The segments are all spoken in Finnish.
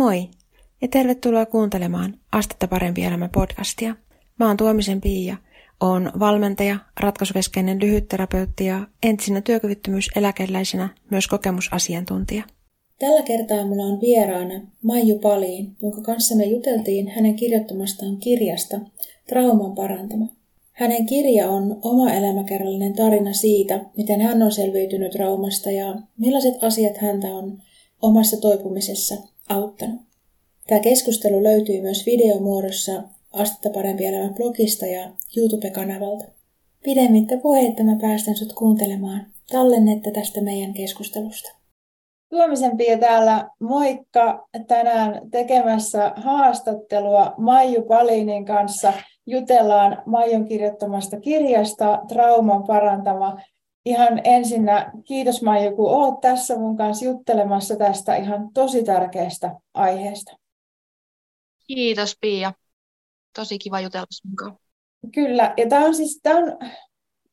Moi ja tervetuloa kuuntelemaan Astetta parempi elämä podcastia. Mä oon Tuomisen Pia, oon valmentaja, ratkaisuveskeinen lyhytterapeutti ja entisenä työkyvyttömyyseläkeläisenä myös kokemusasiantuntija. Tällä kertaa mulla on vieraana Maiju Paliin, jonka kanssa me juteltiin hänen kirjoittamastaan kirjasta Trauman parantama. Hänen kirja on oma elämäkerrallinen tarina siitä, miten hän on selviytynyt traumasta ja millaiset asiat häntä on omassa toipumisessa auttanut. Tämä keskustelu löytyy myös videomuodossa Astetta parempi elämä blogista ja YouTube-kanavalta. Pidemmittä että mä päästän sut kuuntelemaan tallennetta tästä meidän keskustelusta. Tuomisen Pia täällä, moikka! Tänään tekemässä haastattelua Maiju Palinin kanssa. Jutellaan Maijun kirjoittamasta kirjasta Trauman parantama ihan ensinnä kiitos Maiju, kun olet tässä mun kanssa juttelemassa tästä ihan tosi tärkeästä aiheesta. Kiitos Pia. Tosi kiva jutella sinun Kyllä, ja tämä on siis tämä on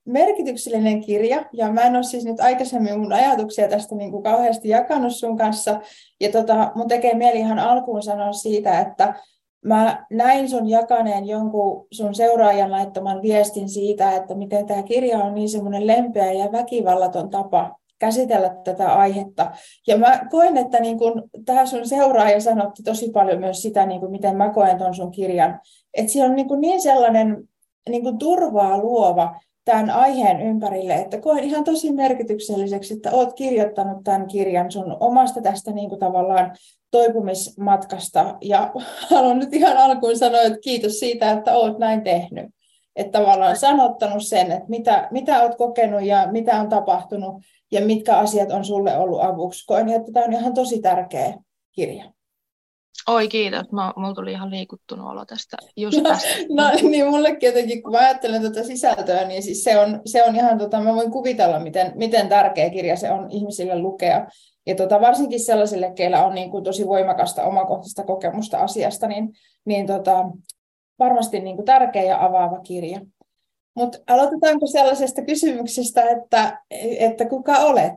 merkityksellinen kirja, ja mä en ole siis nyt aikaisemmin mun ajatuksia tästä niin kuin kauheasti jakanut sun kanssa, ja tota, mun tekee mieli ihan alkuun sanoa siitä, että Mä näin sun jakaneen jonkun sun seuraajan laittaman viestin siitä, että miten tämä kirja on niin semmoinen lempeä ja väkivallaton tapa käsitellä tätä aihetta. Ja mä koen, että niin kun, tämä sun seuraaja sanotti tosi paljon myös sitä, niin kun, miten mä koen tuon sun kirjan. Että siellä on niin, niin sellainen niin kun turvaa luova tämän aiheen ympärille, että koen ihan tosi merkitykselliseksi, että olet kirjoittanut tämän kirjan sun omasta tästä niin kuin tavallaan toipumismatkasta. Ja haluan nyt ihan alkuun sanoa, että kiitos siitä, että olet näin tehnyt. Että tavallaan sanottanut sen, että mitä, mitä olet kokenut ja mitä on tapahtunut ja mitkä asiat on sulle ollut avuksi. Koen, että tämä on ihan tosi tärkeä kirja. Oi kiitos, mä, mulla tuli ihan liikuttunut olo tästä just no, tästä. No niin mullekin jotenkin, kun mä ajattelen tätä sisältöä, niin siis se on, se on ihan, tota, mä voin kuvitella, miten, miten tärkeä kirja se on ihmisille lukea. Ja tota, varsinkin sellaisille, keillä on niin kuin tosi voimakasta omakohtaista kokemusta asiasta, niin, niin tota, varmasti niin kuin tärkeä ja avaava kirja. Mutta aloitetaanko sellaisesta kysymyksestä, että, että kuka olet?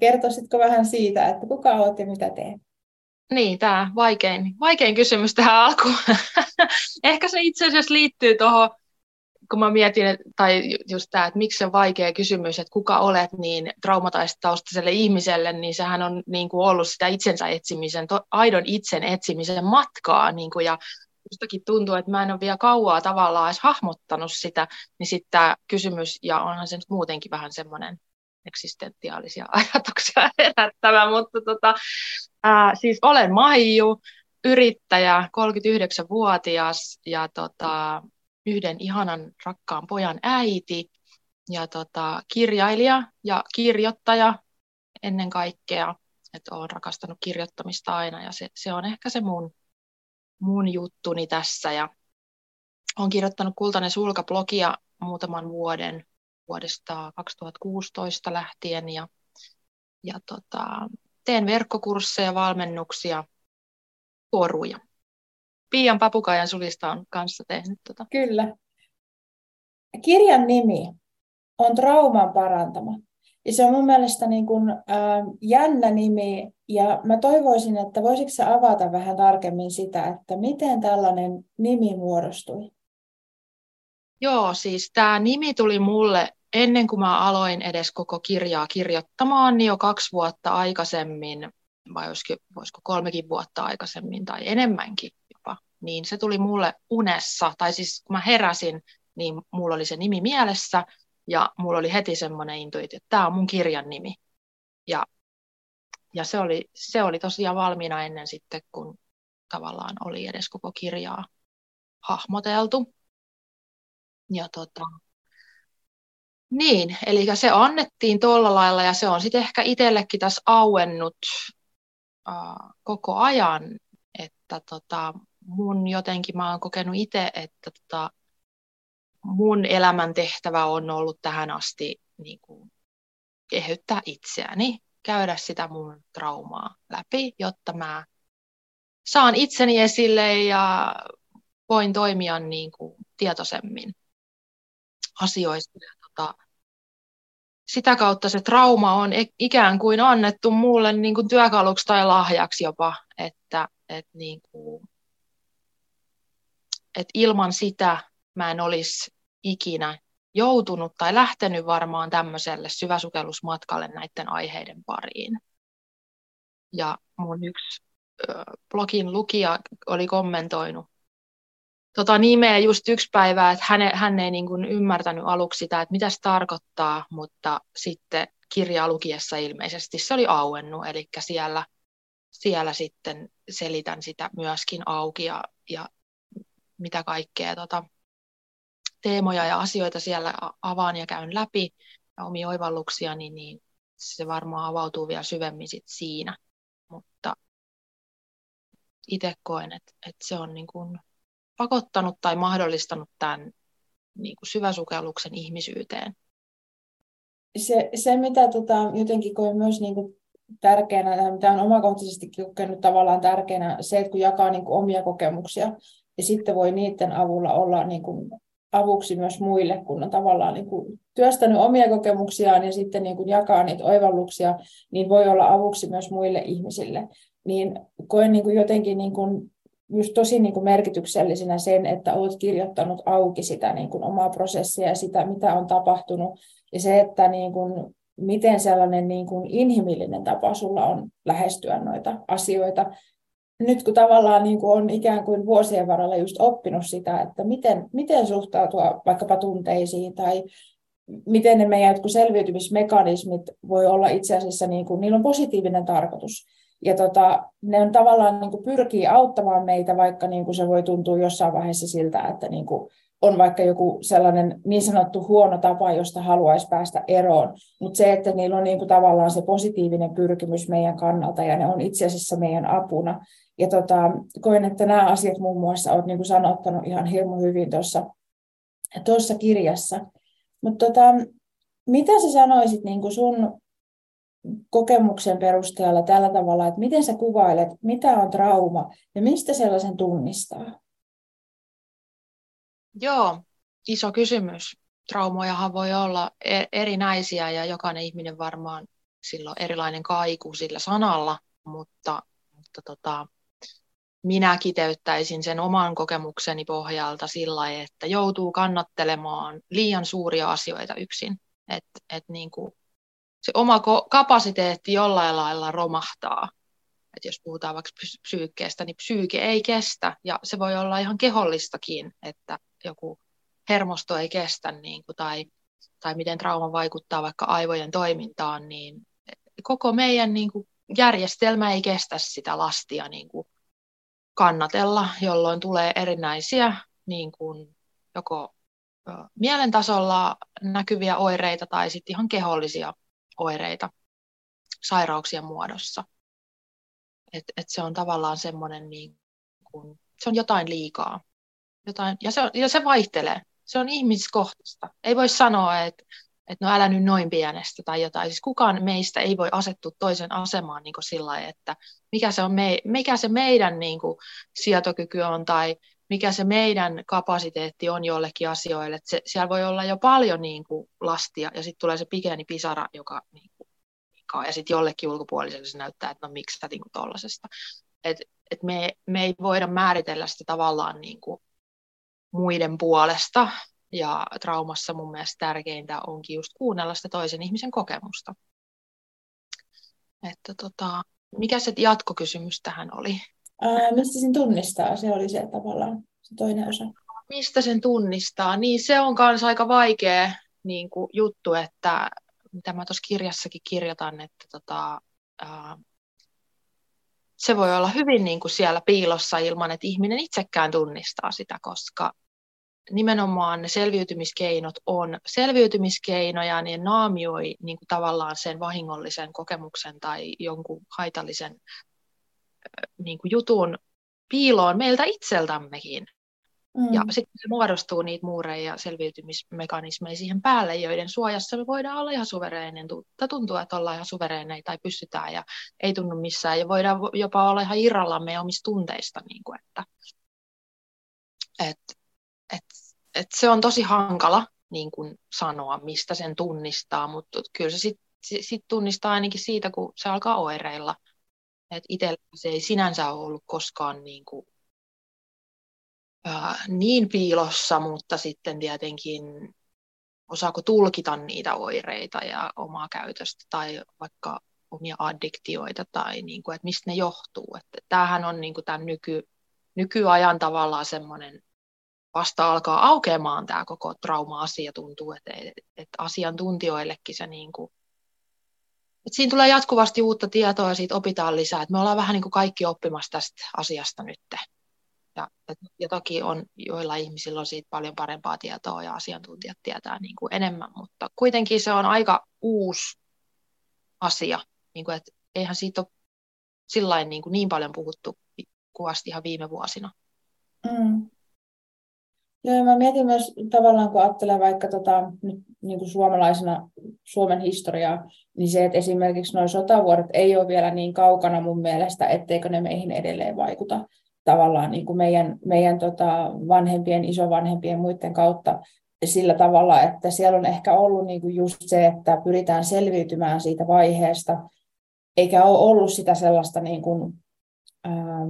Kertoisitko vähän siitä, että kuka olet ja mitä teet? Niin, tämä vaikein, vaikein kysymys tähän alkuun. Ehkä se itse asiassa liittyy tuohon, kun mä mietin, tai just tämä, että miksi se on vaikea kysymys, että kuka olet, niin traumataistaustaselle ihmiselle, niin sehän on niin kuin ollut sitä itsensä etsimisen, to, aidon itsen etsimisen matkaa, niin kuin, ja jostakin tuntuu, että mä en ole vielä kauaa tavallaan edes hahmottanut sitä, niin sitten tämä kysymys, ja onhan se nyt muutenkin vähän semmoinen eksistentiaalisia ajatuksia herättävä, mutta tota, ää, siis olen Maiju, yrittäjä, 39-vuotias ja tota, yhden ihanan rakkaan pojan äiti ja tota, kirjailija ja kirjoittaja ennen kaikkea. Että olen rakastanut kirjoittamista aina ja se, se on ehkä se mun, mun juttuni tässä. Ja olen kirjoittanut Kultainen sulka-blogia muutaman vuoden vuodesta 2016 lähtien ja, ja tota, teen verkkokursseja, valmennuksia, koruja. Pian Papukaijan sulista on kanssa tehnyt tota. Kyllä. Kirjan nimi on Trauman parantama. Ja se on mun mielestä niin kuin, äh, jännä nimi, ja mä toivoisin, että voisitko sä avata vähän tarkemmin sitä, että miten tällainen nimi muodostui? Joo, siis tämä nimi tuli mulle ennen kuin mä aloin edes koko kirjaa kirjoittamaan, niin jo kaksi vuotta aikaisemmin, vai olisiko, voisiko kolmekin vuotta aikaisemmin tai enemmänkin jopa, niin se tuli mulle unessa, tai siis kun mä heräsin, niin mulla oli se nimi mielessä, ja mulla oli heti semmoinen intuitio, että tämä on mun kirjan nimi. Ja, ja se, oli, se oli tosiaan valmiina ennen sitten, kun tavallaan oli edes koko kirjaa hahmoteltu. Ja tota, niin, eli se annettiin tuolla lailla ja se on sitten ehkä itsellekin tässä auennut uh, koko ajan, että tota, mun jotenkin mä oon kokenut itse, että tota, mun elämän tehtävä on ollut tähän asti niin kuin, kehyttää itseäni, käydä sitä mun traumaa läpi, jotta mä saan itseni esille ja voin toimia niin kuin, tietoisemmin asioista. tota, sitä kautta se trauma on ikään kuin annettu mulle niin kuin työkaluksi tai lahjaksi jopa, että, et niin kuin, et ilman sitä mä en olisi ikinä joutunut tai lähtenyt varmaan tämmöiselle syväsukellusmatkalle näiden aiheiden pariin. Ja mun yksi blogin lukija oli kommentoinut tota nimeä just yksi päivä, että hän, hän ei niin kuin ymmärtänyt aluksi sitä, että mitä se tarkoittaa, mutta sitten kirjaa lukiessa ilmeisesti se oli auennut, eli siellä, siellä sitten selitän sitä myöskin auki ja, ja mitä kaikkea tota, teemoja ja asioita siellä avaan ja käyn läpi ja omia oivalluksia, niin, niin se varmaan avautuu vielä syvemmin sit siinä. Mutta itse koen, että, että se on niin kuin pakottanut tai mahdollistanut tämän niin kuin syväsukelluksen ihmisyyteen. Se, se mitä tota, jotenkin koen myös niin kuin tärkeänä, mitä on omakohtaisesti kokenut tavallaan tärkeänä, se, että kun jakaa niin kuin omia kokemuksia, ja sitten voi niiden avulla olla niin kuin avuksi myös muille, kun on tavallaan niin kuin työstänyt omia kokemuksiaan ja sitten niin kuin jakaa niitä oivalluksia, niin voi olla avuksi myös muille ihmisille. Niin koen niin kuin jotenkin niin kuin just tosi niin kuin merkityksellisenä sen, että olet kirjoittanut auki sitä niin kuin omaa prosessia ja sitä, mitä on tapahtunut. Ja se, että niin kuin, miten sellainen niin kuin inhimillinen tapa sulla on lähestyä noita asioita. Nyt kun tavallaan niin kuin on ikään kuin vuosien varrella just oppinut sitä, että miten, miten suhtautua vaikkapa tunteisiin tai miten ne meidän selviytymismekanismit voi olla itse asiassa, niin kuin, niillä on positiivinen tarkoitus. Ja tota, ne on tavallaan niin kuin pyrkii auttamaan meitä, vaikka niin kuin se voi tuntua jossain vaiheessa siltä, että niin kuin on vaikka joku sellainen niin sanottu huono tapa, josta haluaisi päästä eroon. Mutta se, että niillä on niin kuin tavallaan se positiivinen pyrkimys meidän kannalta ja ne on itse asiassa meidän apuna. Ja tota, koen, että nämä asiat muun muassa olet niin kuin sanottanut ihan hirmu hyvin tuossa kirjassa. Mutta tota, mitä sä sanoisit niin kuin sun kokemuksen perusteella tällä tavalla, että miten sä kuvailet, mitä on trauma ja mistä sellaisen tunnistaa? Joo, iso kysymys. Traumojahan voi olla e- erinäisiä ja jokainen ihminen varmaan silloin erilainen kaiku sillä sanalla, mutta, mutta tota, minä kiteyttäisin sen oman kokemukseni pohjalta sillä että joutuu kannattelemaan liian suuria asioita yksin. Et, et niin kuin se oma kapasiteetti jollain lailla romahtaa. Et jos puhutaan vaikka psyykkeestä, niin psyyke ei kestä, ja se voi olla ihan kehollistakin, että joku hermosto ei kestä, niin kuin, tai, tai miten trauma vaikuttaa vaikka aivojen toimintaan, niin koko meidän niin kuin, järjestelmä ei kestä sitä lastia niin kuin, kannatella, jolloin tulee erinäisiä niin kuin, joko mielen tasolla näkyviä oireita tai sitten ihan kehollisia oireita sairauksien muodossa. Et, et se on tavallaan semmoinen, niin kun, se on jotain liikaa. Jotain, ja, se on, ja se vaihtelee. Se on ihmiskohtaista. Ei voi sanoa, että et no älä nyt noin pienestä tai jotain. Siis kukaan meistä ei voi asettua toisen asemaan niin sillä että mikä se, on me, mikä se meidän niin kuin, sietokyky on tai mikä se meidän kapasiteetti on jollekin asioille. Se, siellä voi olla jo paljon niin kuin, lastia ja sitten tulee se pieni pisara, joka niin kuin, ja sitten jollekin ulkopuoliselle se näyttää, että no miksi sä niin tollasesta. Et, et me, me ei voida määritellä sitä tavallaan niin kuin, muiden puolesta, ja traumassa mun mielestä tärkeintä onkin just kuunnella sitä toisen ihmisen kokemusta. Että tota, mikä se jatkokysymys tähän oli? Ää, mistä sen tunnistaa? Se oli se tavallaan se toinen osa. Mistä sen tunnistaa? Niin se on myös aika vaikea niin kuin, juttu, että mitä mä tuossa kirjassakin kirjoitan, että tota, ää, se voi olla hyvin niin kuin siellä piilossa ilman, että ihminen itsekään tunnistaa sitä, koska nimenomaan ne selviytymiskeinot on selviytymiskeinoja, niin naamioi niin kuin tavallaan sen vahingollisen kokemuksen tai jonkun haitallisen niin kuin jutun piiloon meiltä itseltämmekin. Mm. Ja sitten se muodostuu niitä muureja ja selviytymismekanismeja siihen päälle, joiden suojassa me voidaan olla ihan suvereinen, tai tuntuu, että ollaan ihan suvereeneja tai pystytään ja ei tunnu missään. Ja voidaan jopa olla ihan irrallamme omista tunteista. Niin kuin, että, et, et, et se on tosi hankala niin kuin sanoa, mistä sen tunnistaa, mutta kyllä se sitten sit tunnistaa ainakin siitä, kun se alkaa oireilla – Et itsellä se ei sinänsä ole ollut koskaan niin, kuin, ää, niin piilossa, mutta sitten tietenkin osaako tulkita niitä oireita ja omaa käytöstä tai vaikka omia addiktioita tai niin kuin, että mistä ne johtuu. Että tämähän on niin kuin tämän nyky, nykyajan tavallaan semmoinen vasta alkaa aukeamaan tämä koko trauma-asia tuntuu, että, että asiantuntijoillekin se niin kuin, että siinä tulee jatkuvasti uutta tietoa ja siitä opitaan lisää. Että me ollaan vähän niin kuin kaikki oppimassa tästä asiasta nyt. Ja, ja toki on, joilla ihmisillä on siitä paljon parempaa tietoa ja asiantuntijat tietää niin kuin enemmän, mutta kuitenkin se on aika uusi asia. Niin kuin, että eihän siitä ole sillain niin, kuin niin paljon puhuttu kuvasti ihan viime vuosina. Mm. Joo, mä mietin myös tavallaan, kun ajattelen vaikka tota, nyt, niin kuin suomalaisena Suomen historiaa, niin se, että esimerkiksi nuo sotavuodet ei ole vielä niin kaukana mun mielestä, etteikö ne meihin edelleen vaikuta tavallaan niin kuin meidän, meidän tota vanhempien, isovanhempien muiden kautta sillä tavalla, että siellä on ehkä ollut niin kuin just se, että pyritään selviytymään siitä vaiheesta, eikä ole ollut sitä sellaista niin kuin, ää,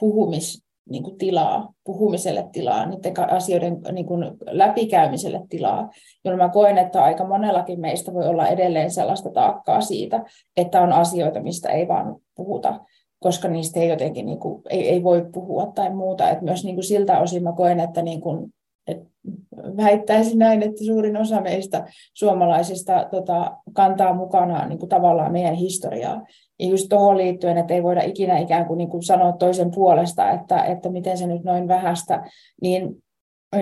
puhumis, niin kuin tilaa, puhumiselle tilaa, niiden asioiden niin kuin läpikäymiselle tilaa, jolloin mä koen, että aika monellakin meistä voi olla edelleen sellaista taakkaa siitä, että on asioita, mistä ei vaan puhuta, koska niistä ei jotenkin niin kuin, ei, ei voi puhua tai muuta. Et myös niin kuin siltä osin mä koen, että niin kuin, et väittäisin näin, että suurin osa meistä suomalaisista tota, kantaa mukanaan niin kuin tavallaan meidän historiaa. Ja just tuohon liittyen, että ei voida ikinä ikään kuin, niin kuin sanoa toisen puolesta, että, että miten se nyt noin vähästä, niin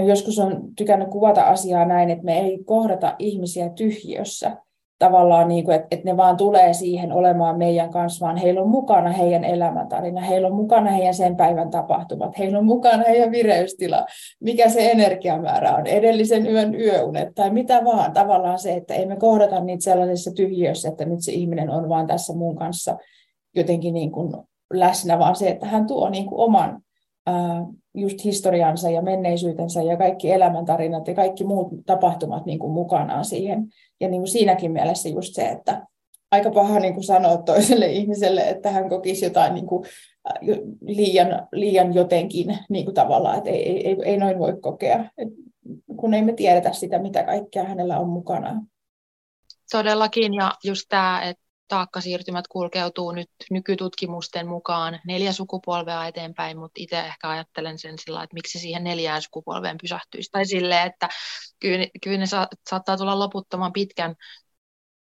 joskus on tykännyt kuvata asiaa näin, että me ei kohdata ihmisiä tyhjössä, tavallaan, niin kuin, että, että ne vaan tulee siihen olemaan meidän kanssa, vaan heillä on mukana heidän elämäntarina, heillä on mukana heidän sen päivän tapahtumat, heillä on mukana heidän vireystila, mikä se energiamäärä on, edellisen yön yöunet tai mitä vaan. Tavallaan se, että emme kohdata niitä sellaisessa tyhjössä, että nyt se ihminen on vaan tässä mun kanssa jotenkin niin kuin läsnä, vaan se, että hän tuo niin kuin oman just historiansa ja menneisyytensä ja kaikki elämäntarinat ja kaikki muut tapahtumat niin kuin mukanaan siihen. Ja niin kuin siinäkin mielessä just se, että aika paha niin kuin sanoa toiselle ihmiselle, että hän kokisi jotain niin kuin liian, liian jotenkin niin kuin tavallaan, että ei, ei, ei noin voi kokea, kun ei me tiedetä sitä, mitä kaikkea hänellä on mukana. Todellakin, ja just tämä, että taakkasiirtymät kulkeutuu nyt nykytutkimusten mukaan neljä sukupolvea eteenpäin, mutta itse ehkä ajattelen sen sillä että miksi siihen neljään sukupolveen pysähtyisi. Tai silleen, että kyllä, kyllä ne sa- saattaa tulla loputtoman pitkän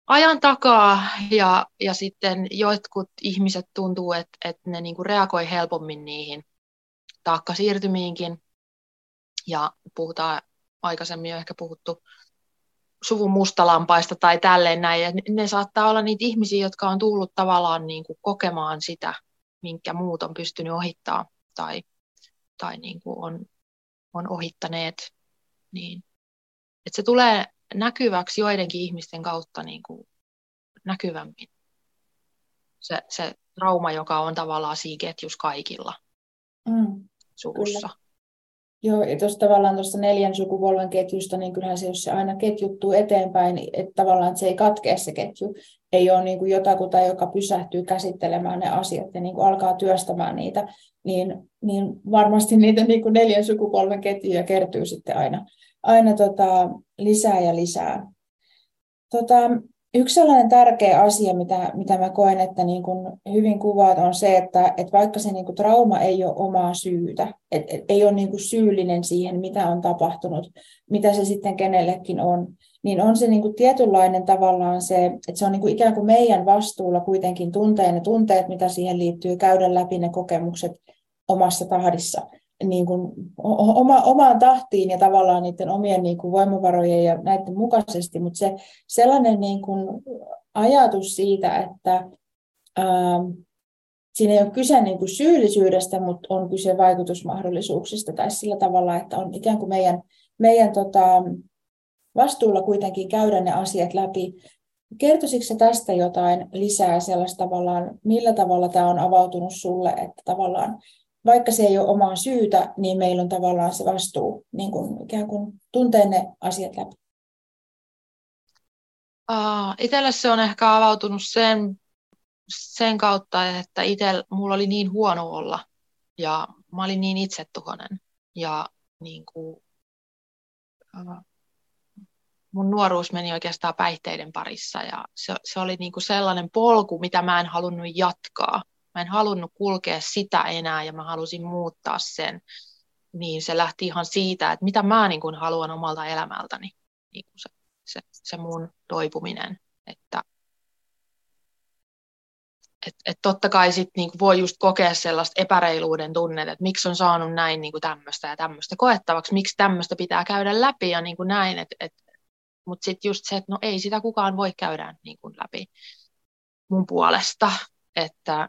ajan takaa ja, ja sitten jotkut ihmiset tuntuu, että, että ne niinku reagoi helpommin niihin taakkasiirtymiinkin. Ja puhutaan aikaisemmin jo ehkä puhuttu suvun mustalampaista tai tälleen näin. Ja ne saattaa olla niitä ihmisiä, jotka on tullut tavallaan niin kuin kokemaan sitä, minkä muut on pystynyt ohittaa tai, tai niin kuin on, on ohittaneet. Niin. Et se tulee näkyväksi joidenkin ihmisten kautta niin kuin näkyvämmin. Se, se trauma, joka on tavallaan siinä ketjus kaikilla mm, suvussa. Kyllä. Joo, ja tuossa tavallaan tuossa neljän sukupolven ketjusta, niin kyllähän se, jos se aina ketjuttuu eteenpäin, niin että tavallaan että se ei katkea se ketju. Ei ole niin kuin jotakuta, joka pysähtyy käsittelemään ne asiat ja niin kuin alkaa työstämään niitä, niin, niin varmasti niitä niin kuin neljän sukupolven ketjuja kertyy sitten aina, aina tota, lisää ja lisää. Tota, Yksi sellainen tärkeä asia, mitä, mitä mä koen, että niin kuin hyvin kuvaat, on se, että, että vaikka se niin kuin trauma ei ole omaa syytä, että et ei ole niin kuin syyllinen siihen, mitä on tapahtunut, mitä se sitten kenellekin on, niin on se niin kuin tietynlainen tavallaan se, että se on niin kuin ikään kuin meidän vastuulla kuitenkin tuntea ne tunteet, mitä siihen liittyy, käydä läpi ne kokemukset omassa tahdissa niin kuin, oma, omaan tahtiin ja tavallaan niiden omien niin kuin voimavarojen ja näiden mukaisesti, mutta se sellainen niin kuin ajatus siitä, että ää, siinä ei ole kyse niin kuin syyllisyydestä, mutta on kyse vaikutusmahdollisuuksista tai sillä tavalla, että on ikään kuin meidän, meidän tota, vastuulla kuitenkin käydä ne asiat läpi. Kertoisitko tästä jotain lisää sellaista tavallaan, millä tavalla tämä on avautunut sulle, että tavallaan vaikka se ei ole omaa syytä, niin meillä on tavallaan se vastuu niin kuin ikään kuin tuntee ne asiat läpi. Uh, se on ehkä avautunut sen sen kautta, että itse mulla oli niin huono olla ja mä olin niin itsetuhonen ja niin kuin, mun nuoruus meni oikeastaan päihteiden parissa ja se, se oli niin kuin sellainen polku, mitä mä en halunnut jatkaa. Mä en halunnut kulkea sitä enää ja mä halusin muuttaa sen. Niin se lähti ihan siitä, että mitä mä niin kuin haluan omalta elämältäni, niin kuin se, se, se mun toipuminen. Että et, et totta kai sit niinku voi just kokea sellaista epäreiluuden tunnetta, että miksi on saanut näin niinku tämmöistä ja tämmöistä koettavaksi, miksi tämmöistä pitää käydä läpi ja niinku näin, et, et, mutta sitten just se, että no ei sitä kukaan voi käydä niinku läpi mun puolesta, että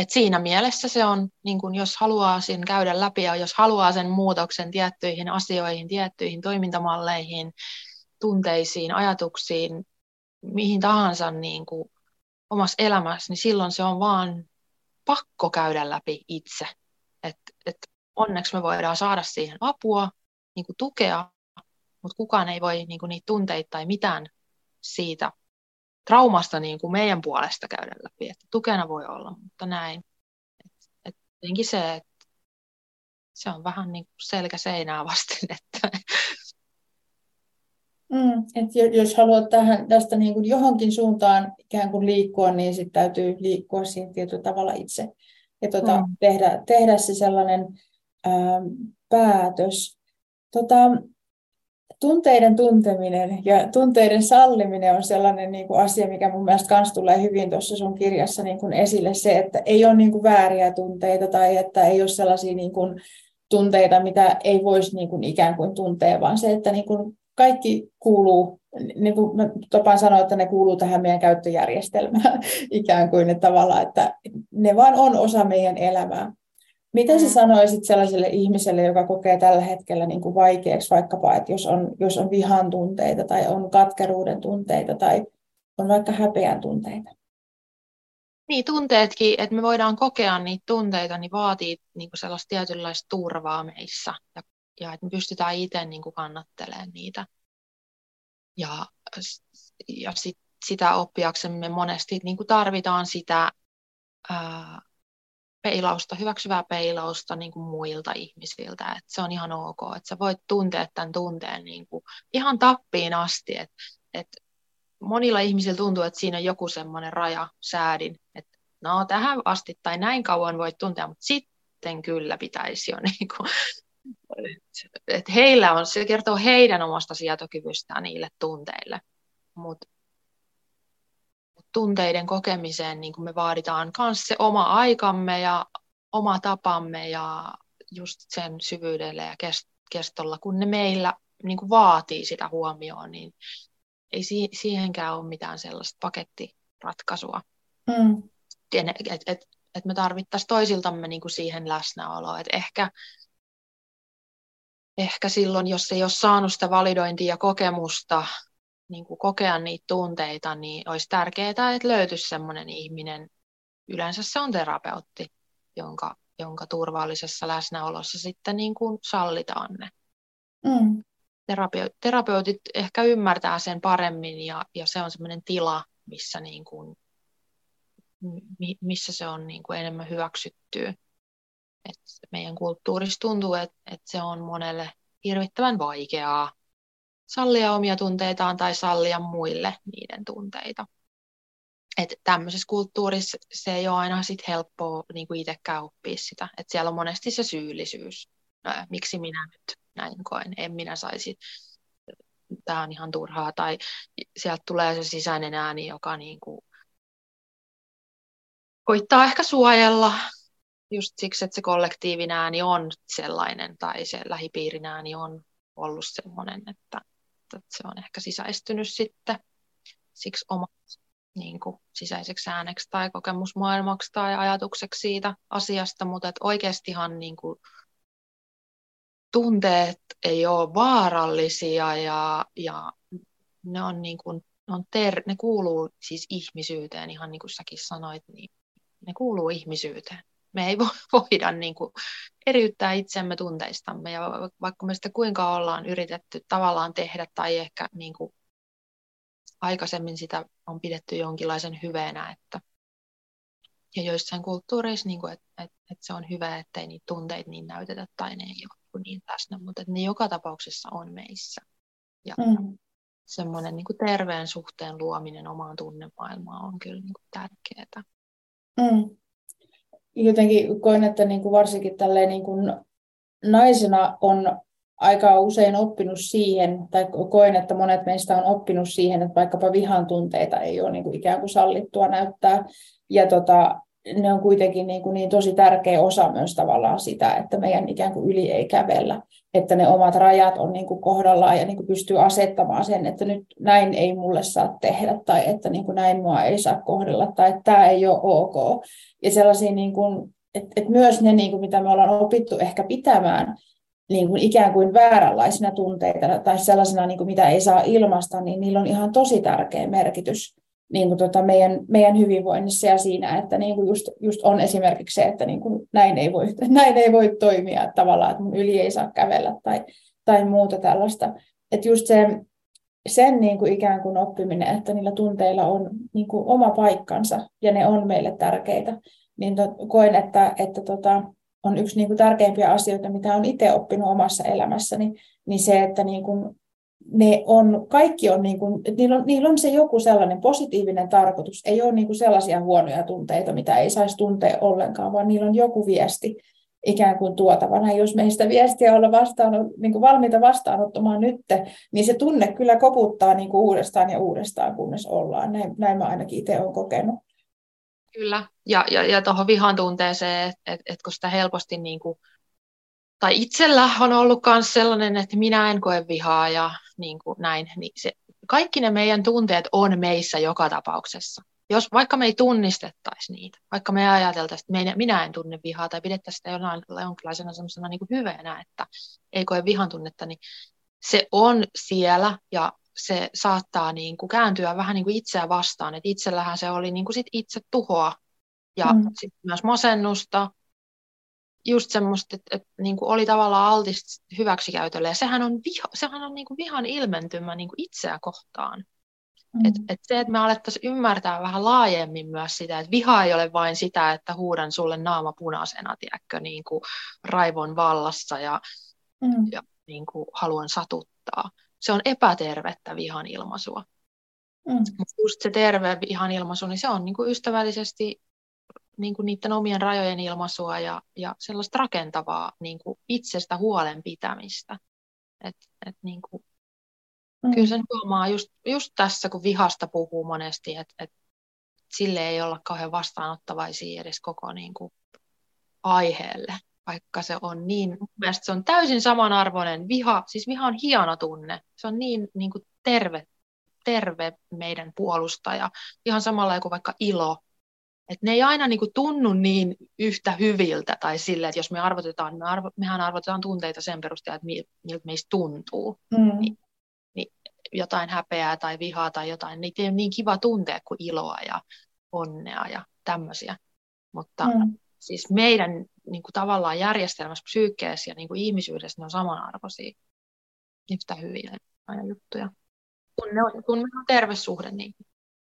et siinä mielessä se on, niin kun jos haluaa sen käydä läpi ja jos haluaa sen muutoksen tiettyihin asioihin, tiettyihin toimintamalleihin, tunteisiin, ajatuksiin, mihin tahansa niin kuin omassa elämässä, niin silloin se on vaan pakko käydä läpi itse. Et, et onneksi me voidaan saada siihen apua, niin tukea, mutta kukaan ei voi niin niitä tunteita tai mitään siitä traumasta niin kuin meidän puolesta käydä läpi. Että tukena voi olla, mutta näin. Et, et se, että se on vähän niin kuin selkä seinää vasten, että Mm, että jos haluat tähän, tästä niin kuin johonkin suuntaan ikään kuin liikkua, niin sitten täytyy liikkua siinä tietyllä tavalla itse. Ja tuota, mm. tehdä, tehdä se sellainen ää, päätös. Tota, tunteiden tunteminen ja tunteiden salliminen on sellainen niin kuin asia, mikä mun mielestä myös tulee hyvin tuossa sun kirjassa niin kuin esille. Se, että ei ole niin kuin vääriä tunteita tai että ei ole sellaisia niin kuin tunteita, mitä ei voisi niin kuin ikään kuin tuntea, vaan se, että niin kuin kaikki kuuluu, niin kuin mä tapaan sanoa, että ne kuuluu tähän meidän käyttöjärjestelmään ikään kuin, että tavallaan, että ne vaan on osa meidän elämää. Mitä sä mm. sanoisit sellaiselle ihmiselle, joka kokee tällä hetkellä niin kuin vaikeaksi vaikkapa, että jos on, jos on vihan tunteita tai on katkeruuden tunteita tai on vaikka häpeän tunteita? Niin, tunteetkin, että me voidaan kokea niitä tunteita, niin vaatii niin kuin sellaista tietynlaista turvaa meissä ja ja että me pystytään itse niin kuin kannattelemaan niitä. Ja, ja sit, sitä oppiaksemme monesti niin kuin tarvitaan sitä ää, peilausta, hyväksyvää peilausta niin kuin muilta ihmisiltä. Et se on ihan ok, että sä voit tuntea tämän tunteen niin kuin ihan tappiin asti. Et, et monilla ihmisillä tuntuu, että siinä on joku semmoinen raja, säädin, että no tähän asti tai näin kauan voit tuntea, mutta sitten kyllä pitäisi jo niin kuin että heillä on, se kertoo heidän omasta sietokyvystään niille tunteille. Mutta tunteiden kokemiseen niin me vaaditaan myös se oma aikamme ja oma tapamme ja just sen syvyydellä ja kestolla, kun ne meillä niin kuin vaatii sitä huomioon, niin ei siihenkään ole mitään sellaista pakettiratkaisua. Mm. Että et, et me tarvittaisiin toisiltamme niin kuin siihen läsnäoloa. Et ehkä ehkä silloin, jos ei ole saanut sitä validointia ja kokemusta, niin kuin kokea niitä tunteita, niin olisi tärkeää, että löytyisi sellainen ihminen, yleensä se on terapeutti, jonka, jonka turvallisessa läsnäolossa sitten niin kuin sallitaan ne. Mm. Terapeutit, terapeutit ehkä ymmärtää sen paremmin ja, ja se on sellainen tila, missä, niin kuin, missä se on niin kuin enemmän hyväksyttyä. Et meidän kulttuurissa tuntuu, että et se on monelle hirvittävän vaikeaa sallia omia tunteitaan tai sallia muille niiden tunteita. Et tämmöisessä kulttuurissa se ei ole aina sit helppoa niin kuin itsekään oppia sitä. Et siellä on monesti se syyllisyys. No, miksi minä nyt näin koen, en minä saisi, tämä on ihan turhaa. Tai sieltä tulee se sisäinen ääni, joka niin kuin koittaa ehkä suojella just siksi, että se kollektiivinen ääni on sellainen tai se lähipiirin ääni on ollut sellainen, että, että se on ehkä sisäistynyt sitten siksi oma niin kuin, sisäiseksi ääneksi tai kokemusmaailmaksi tai ajatukseksi siitä asiasta, mutta että oikeastihan niin kuin, tunteet ei ole vaarallisia ja, ja ne, on niin kuin, ne, on ter- ne kuuluu siis ihmisyyteen, ihan niin kuin säkin sanoit, niin ne kuuluu ihmisyyteen. Me ei voida niin kuin eriyttää itsemme tunteistamme ja vaikka me sitä kuinka ollaan yritetty tavallaan tehdä tai ehkä niin kuin aikaisemmin sitä on pidetty jonkinlaisen hyveenä, että ja joissain kulttuureissa, niin kuin, että, että, että se on hyvä, ettei niitä tunteita niin näytetä tai ne ei ole niin läsnä, mutta että ne joka tapauksessa on meissä. Ja mm. semmoinen niin kuin terveen suhteen luominen omaan tunnemaailmaan on kyllä niin kuin tärkeää. Mm. Jotenkin koen, että niin kuin varsinkin tälleen niin kuin naisena on aika usein oppinut siihen, tai koen, että monet meistä on oppinut siihen, että vaikkapa vihan tunteita ei ole niin kuin ikään kuin sallittua näyttää. Ja tota, ne on kuitenkin niin, kuin niin tosi tärkeä osa myös tavallaan sitä, että meidän ikään kuin yli ei kävellä, että ne omat rajat on niin kuin kohdallaan ja niin kuin pystyy asettamaan sen, että nyt näin ei mulle saa tehdä tai että niin kuin näin mua ei saa kohdella tai että tämä ei ole ok. Ja sellaisia, niin kuin, että, että myös ne, niin kuin mitä me ollaan opittu ehkä pitämään niin kuin ikään kuin vääränlaisina tunteita tai sellaisena, niin kuin mitä ei saa ilmasta, niin niillä on ihan tosi tärkeä merkitys niin kuin tota meidän, meidän hyvinvoinnissa ja siinä, että niin kuin just, just on esimerkiksi se, että niin kuin näin, ei voi, näin ei voi toimia että tavallaan, että mun yli ei saa kävellä tai, tai muuta tällaista. Että just se, sen niin kuin ikään kuin oppiminen, että niillä tunteilla on niin kuin oma paikkansa ja ne on meille tärkeitä, niin to, koen, että, että tota, on yksi niin kuin tärkeimpiä asioita, mitä olen itse oppinut omassa elämässäni, niin se, että niin kuin ne on, kaikki on, niin kuin, niillä on, niillä on se joku sellainen positiivinen tarkoitus. Ei ole niin kuin sellaisia huonoja tunteita, mitä ei saisi tuntea ollenkaan, vaan niillä on joku viesti ikään kuin tuotavana. Jos meistä viestiä olla vastaan, niin kuin valmiita vastaanottamaan nyt, niin se tunne kyllä koputtaa niin kuin uudestaan ja uudestaan, kunnes ollaan. Näin, näin mä ainakin itse olen kokenut. Kyllä, ja, ja, ja tuohon vihan tunteeseen, että et, et kun sitä helposti niin kuin tai itsellä on ollut myös sellainen, että minä en koe vihaa ja niin kuin näin, niin se, kaikki ne meidän tunteet on meissä joka tapauksessa. Jos vaikka me ei tunnistettaisi niitä, vaikka me ajateltaisiin, että minä en tunne vihaa tai pidettäisiin sitä jonain, jonkinlaisena semmoisena niin kuin hyveenä, että ei koe vihan tunnetta, niin se on siellä ja se saattaa niin kuin kääntyä vähän niin kuin itseä vastaan. että itsellähän se oli niin kuin sit itse tuhoa ja mm. sit myös masennusta just semmoista, että, että niin kuin oli tavallaan altis hyväksikäytölle. Ja sehän on, viha, sehän on niin kuin vihan ilmentymä niin kuin itseä kohtaan. Mm. Et, et se, että me alettaisiin ymmärtää vähän laajemmin myös sitä, että viha ei ole vain sitä, että huudan sulle naama punaisena, tiedätkö, niin kuin raivon vallassa ja, mm. ja niin kuin haluan satuttaa. Se on epätervettä vihan ilmaisua. Mm. Mutta just se terve vihan ilmaisu, niin se on niin kuin ystävällisesti niin kuin niiden omien rajojen ilmaisua ja, ja sellaista rakentavaa niin kuin itsestä huolen pitämistä. Et, et niin kuin, mm. Kyllä sen huomaa just, just tässä, kun vihasta puhuu monesti, että et sille ei olla kauhean vastaanottavaisia edes koko niin kuin, aiheelle, vaikka se on niin, mielestäni se on täysin samanarvoinen viha, siis viha on hieno tunne, se on niin, niin kuin terve, terve meidän puolustaja, ihan samalla kuin vaikka ilo, että ne ei aina niin kuin tunnu niin yhtä hyviltä tai sille, että jos me arvotetaan, me arvo, mehän arvotetaan tunteita sen perusteella, että miltä meistä tuntuu. Mm. Niin, niin jotain häpeää tai vihaa tai jotain, niitä ei ole niin kiva tuntea kuin iloa ja onnea ja tämmöisiä. Mutta mm. siis meidän niin kuin tavallaan järjestelmässä, psyykkeessä ja niin kuin ihmisyydessä ne on samanarvoisia yhtä hyviä juttuja. Kun, ne on, kun meillä on terve suhde niihin.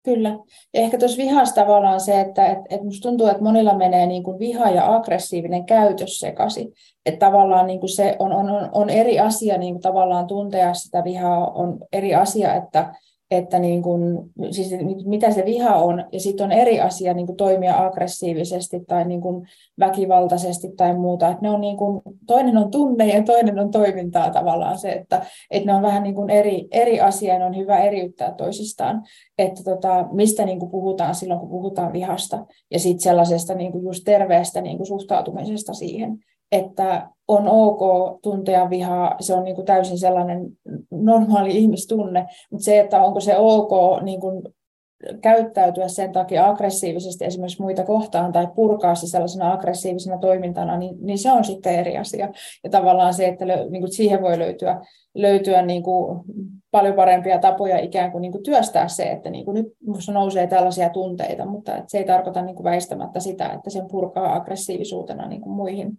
Kyllä. Ja ehkä tuossa vihassa tavallaan se, että et, et musta tuntuu, että monilla menee niin kuin viha ja aggressiivinen käytös sekaisin. Että tavallaan niin kuin se on, on, on eri asia niin kuin tavallaan tuntea sitä vihaa, on eri asia, että että niin kuin, siis mitä se viha on, ja sitten on eri asia niin toimia aggressiivisesti tai niin kuin väkivaltaisesti tai muuta. Että ne on niin kuin, toinen on tunne ja toinen on toimintaa tavallaan se, että, että ne on vähän niin kuin eri, eri asia ja on hyvä eriyttää toisistaan. Että tota, mistä niin kuin puhutaan silloin, kun puhutaan vihasta ja sitten sellaisesta niin kuin just terveestä niin kuin suhtautumisesta siihen että on ok tuntea vihaa, se on niin kuin täysin sellainen normaali ihmistunne, mutta se, että onko se ok niin kuin käyttäytyä sen takia aggressiivisesti esimerkiksi muita kohtaan tai purkaa se sellaisena aggressiivisena toimintana, niin, niin se on sitten eri asia. Ja tavallaan se, että niin kuin siihen voi löytyä, löytyä niin kuin paljon parempia tapoja ikään kuin, niin kuin työstää se, että niin kuin nyt minussa nousee tällaisia tunteita, mutta se ei tarkoita niin kuin väistämättä sitä, että sen purkaa aggressiivisuutena niin kuin muihin,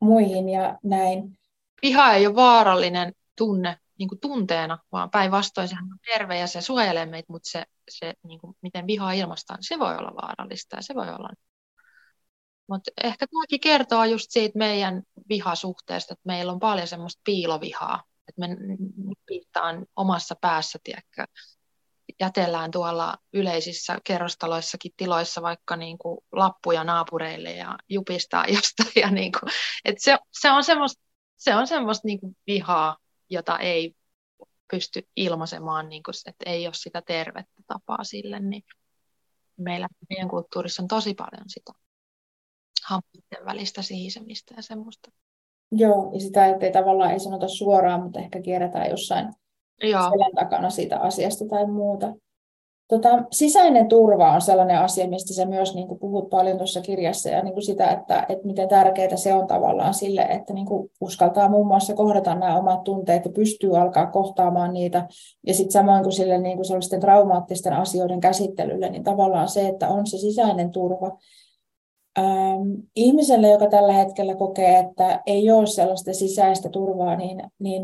muihin ja näin. Viha ei ole vaarallinen tunne, niin kuin tunteena, vaan päinvastoin sehän on terve ja se suojelee meitä, mutta se, se niin kuin, miten vihaa ilmastaan, se voi olla vaarallista ja se voi olla. Mutta ehkä tämäkin kertoo just siitä meidän vihasuhteesta, että meillä on paljon semmoista piilovihaa, että me piittaan omassa päässä, tiedätkö, jätellään tuolla yleisissä kerrostaloissakin tiloissa vaikka niin kuin lappuja naapureille ja jupistaa jostain. Ja niin kuin, että se, se on semmoista, se on semmoista niin kuin vihaa, jota ei pysty ilmaisemaan, niin kuin, että ei ole sitä tervettä tapaa sille, niin meillä meidän kulttuurissa on tosi paljon sitä hampaiden välistä sihisemistä ja semmoista. Joo, ja sitä, että ei tavallaan ei sanota suoraan, mutta ehkä kierretään jossain Joo. selän takana siitä asiasta tai muuta. Tota, sisäinen turva on sellainen asia, mistä sä myös niin kuin, puhut paljon tuossa kirjassa ja niin kuin sitä, että, että miten tärkeää se on tavallaan sille, että niin kuin, uskaltaa muun muassa kohdata nämä omat tunteet ja pystyy alkaa kohtaamaan niitä. Ja sitten samoin kuin sille niin kuin sellaisten traumaattisten asioiden käsittelylle, niin tavallaan se, että on se sisäinen turva. Ähm, ihmiselle, joka tällä hetkellä kokee, että ei ole sellaista sisäistä turvaa, niin, niin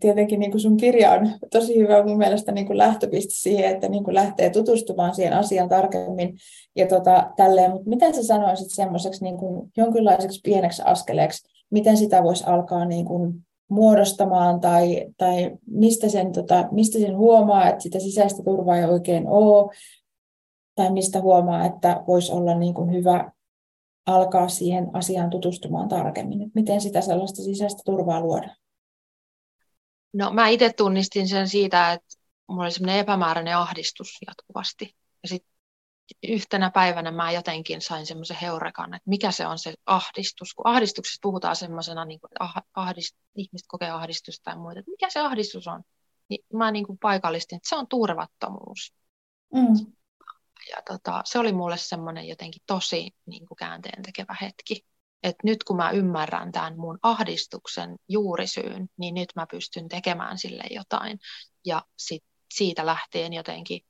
tietenkin niin kuin sun kirja on tosi hyvä mun mielestä niin kuin lähtöpiste siihen, että niin kuin lähtee tutustumaan siihen asiaan tarkemmin ja tota, tälleen. Mutta miten sä sanoisit semmoiseksi niin kuin jonkinlaiseksi pieneksi askeleeksi, miten sitä voisi alkaa niin kuin muodostamaan tai, tai mistä, sen, tota, mistä sen huomaa, että sitä sisäistä turvaa ei oikein ole, tai mistä huomaa, että voisi olla niin kuin hyvä alkaa siihen asiaan tutustumaan tarkemmin. Että miten sitä sellaista sisäistä turvaa luodaan? No mä itse tunnistin sen siitä, että mulla oli semmoinen epämääräinen ahdistus jatkuvasti. Ja sitten yhtenä päivänä mä jotenkin sain semmoisen heurekan, että mikä se on se ahdistus. Kun ahdistuksesta puhutaan semmoisena, niin kuin, että ah, ahdist, ihmiset kokee ahdistusta tai muuta, että mikä se ahdistus on. Niin mä niin kuin paikallistin, että se on turvattomuus. Mm. Ja tota, se oli mulle semmoinen jotenkin tosi niin kuin käänteen tekevä hetki että nyt kun mä ymmärrän tämän mun ahdistuksen juurisyyn, niin nyt mä pystyn tekemään sille jotain. Ja sit siitä lähtien jotenkin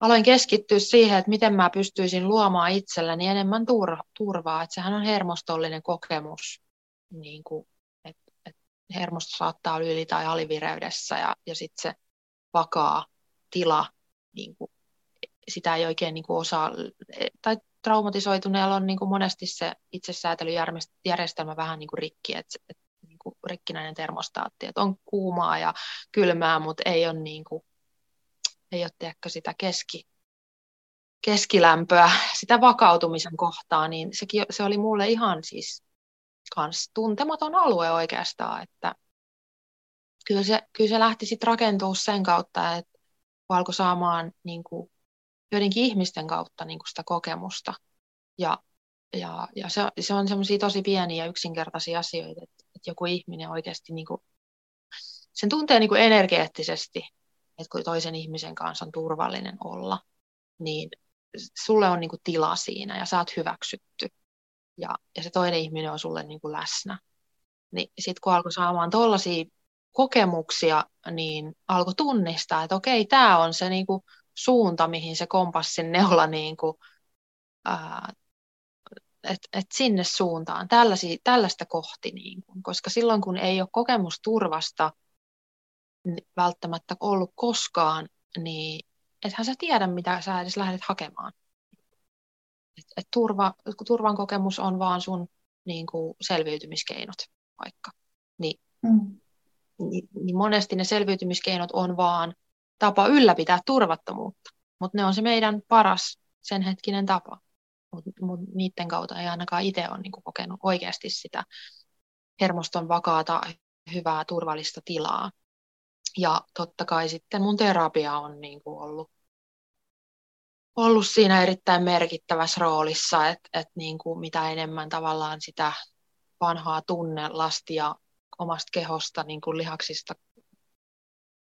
aloin keskittyä siihen, että miten mä pystyisin luomaan itselleni enemmän turvaa. Että sehän on hermostollinen kokemus, niin kuin, että, että hermosto saattaa olla yli- tai alivireydessä ja, ja sitten se vakaa tila, niin kuin, sitä ei oikein niin osaa, tai traumatisoituneella on niin kuin monesti se itsesäätelyjärjestelmä vähän niin kuin rikki, että, että niin kuin rikkinäinen termostaatti, että on kuumaa ja kylmää, mutta ei ole, niin kuin, ei ole sitä keski, keskilämpöä, sitä vakautumisen kohtaa, niin sekin, se oli mulle ihan siis kans tuntematon alue oikeastaan, että kyllä se, kyllä se lähti sitten rakentua sen kautta, että alkoi saamaan niin kuin, joidenkin ihmisten kautta niin kuin sitä kokemusta. Ja, ja, ja se, se on semmoisia tosi pieniä ja yksinkertaisia asioita, että, että joku ihminen oikeasti niin kuin, sen tuntee niin kuin energeettisesti, että kun toisen ihmisen kanssa on turvallinen olla, niin sulle on niin kuin tila siinä ja sä oot hyväksytty. Ja, ja se toinen ihminen on sulle niin kuin läsnä. Niin sitten kun alkoi saamaan tuollaisia kokemuksia, niin alkoi tunnistaa, että okei, tämä on se niin kuin suunta, mihin se kompassin neula niin kuin, ää, et, et sinne suuntaan, tällaisia, tällaista kohti, niin kuin, koska silloin kun ei ole kokemusturvasta välttämättä ollut koskaan, niin ethän sä tiedä, mitä sä edes lähdet hakemaan. Et, et turva, turvan kokemus on vaan sun niin kuin, selviytymiskeinot vaikka. Ni, mm. niin, niin monesti ne selviytymiskeinot on vaan tapa ylläpitää turvattomuutta, mutta ne on se meidän paras sen hetkinen tapa. Mutta mut niiden kautta ei ainakaan itse ole niinku kokenut oikeasti sitä hermoston vakaata, hyvää, turvallista tilaa. Ja totta kai sitten mun terapia on niinku ollut, ollut siinä erittäin merkittävässä roolissa, että et niinku mitä enemmän tavallaan sitä vanhaa tunnelastia omasta kehosta, niin kuin lihaksista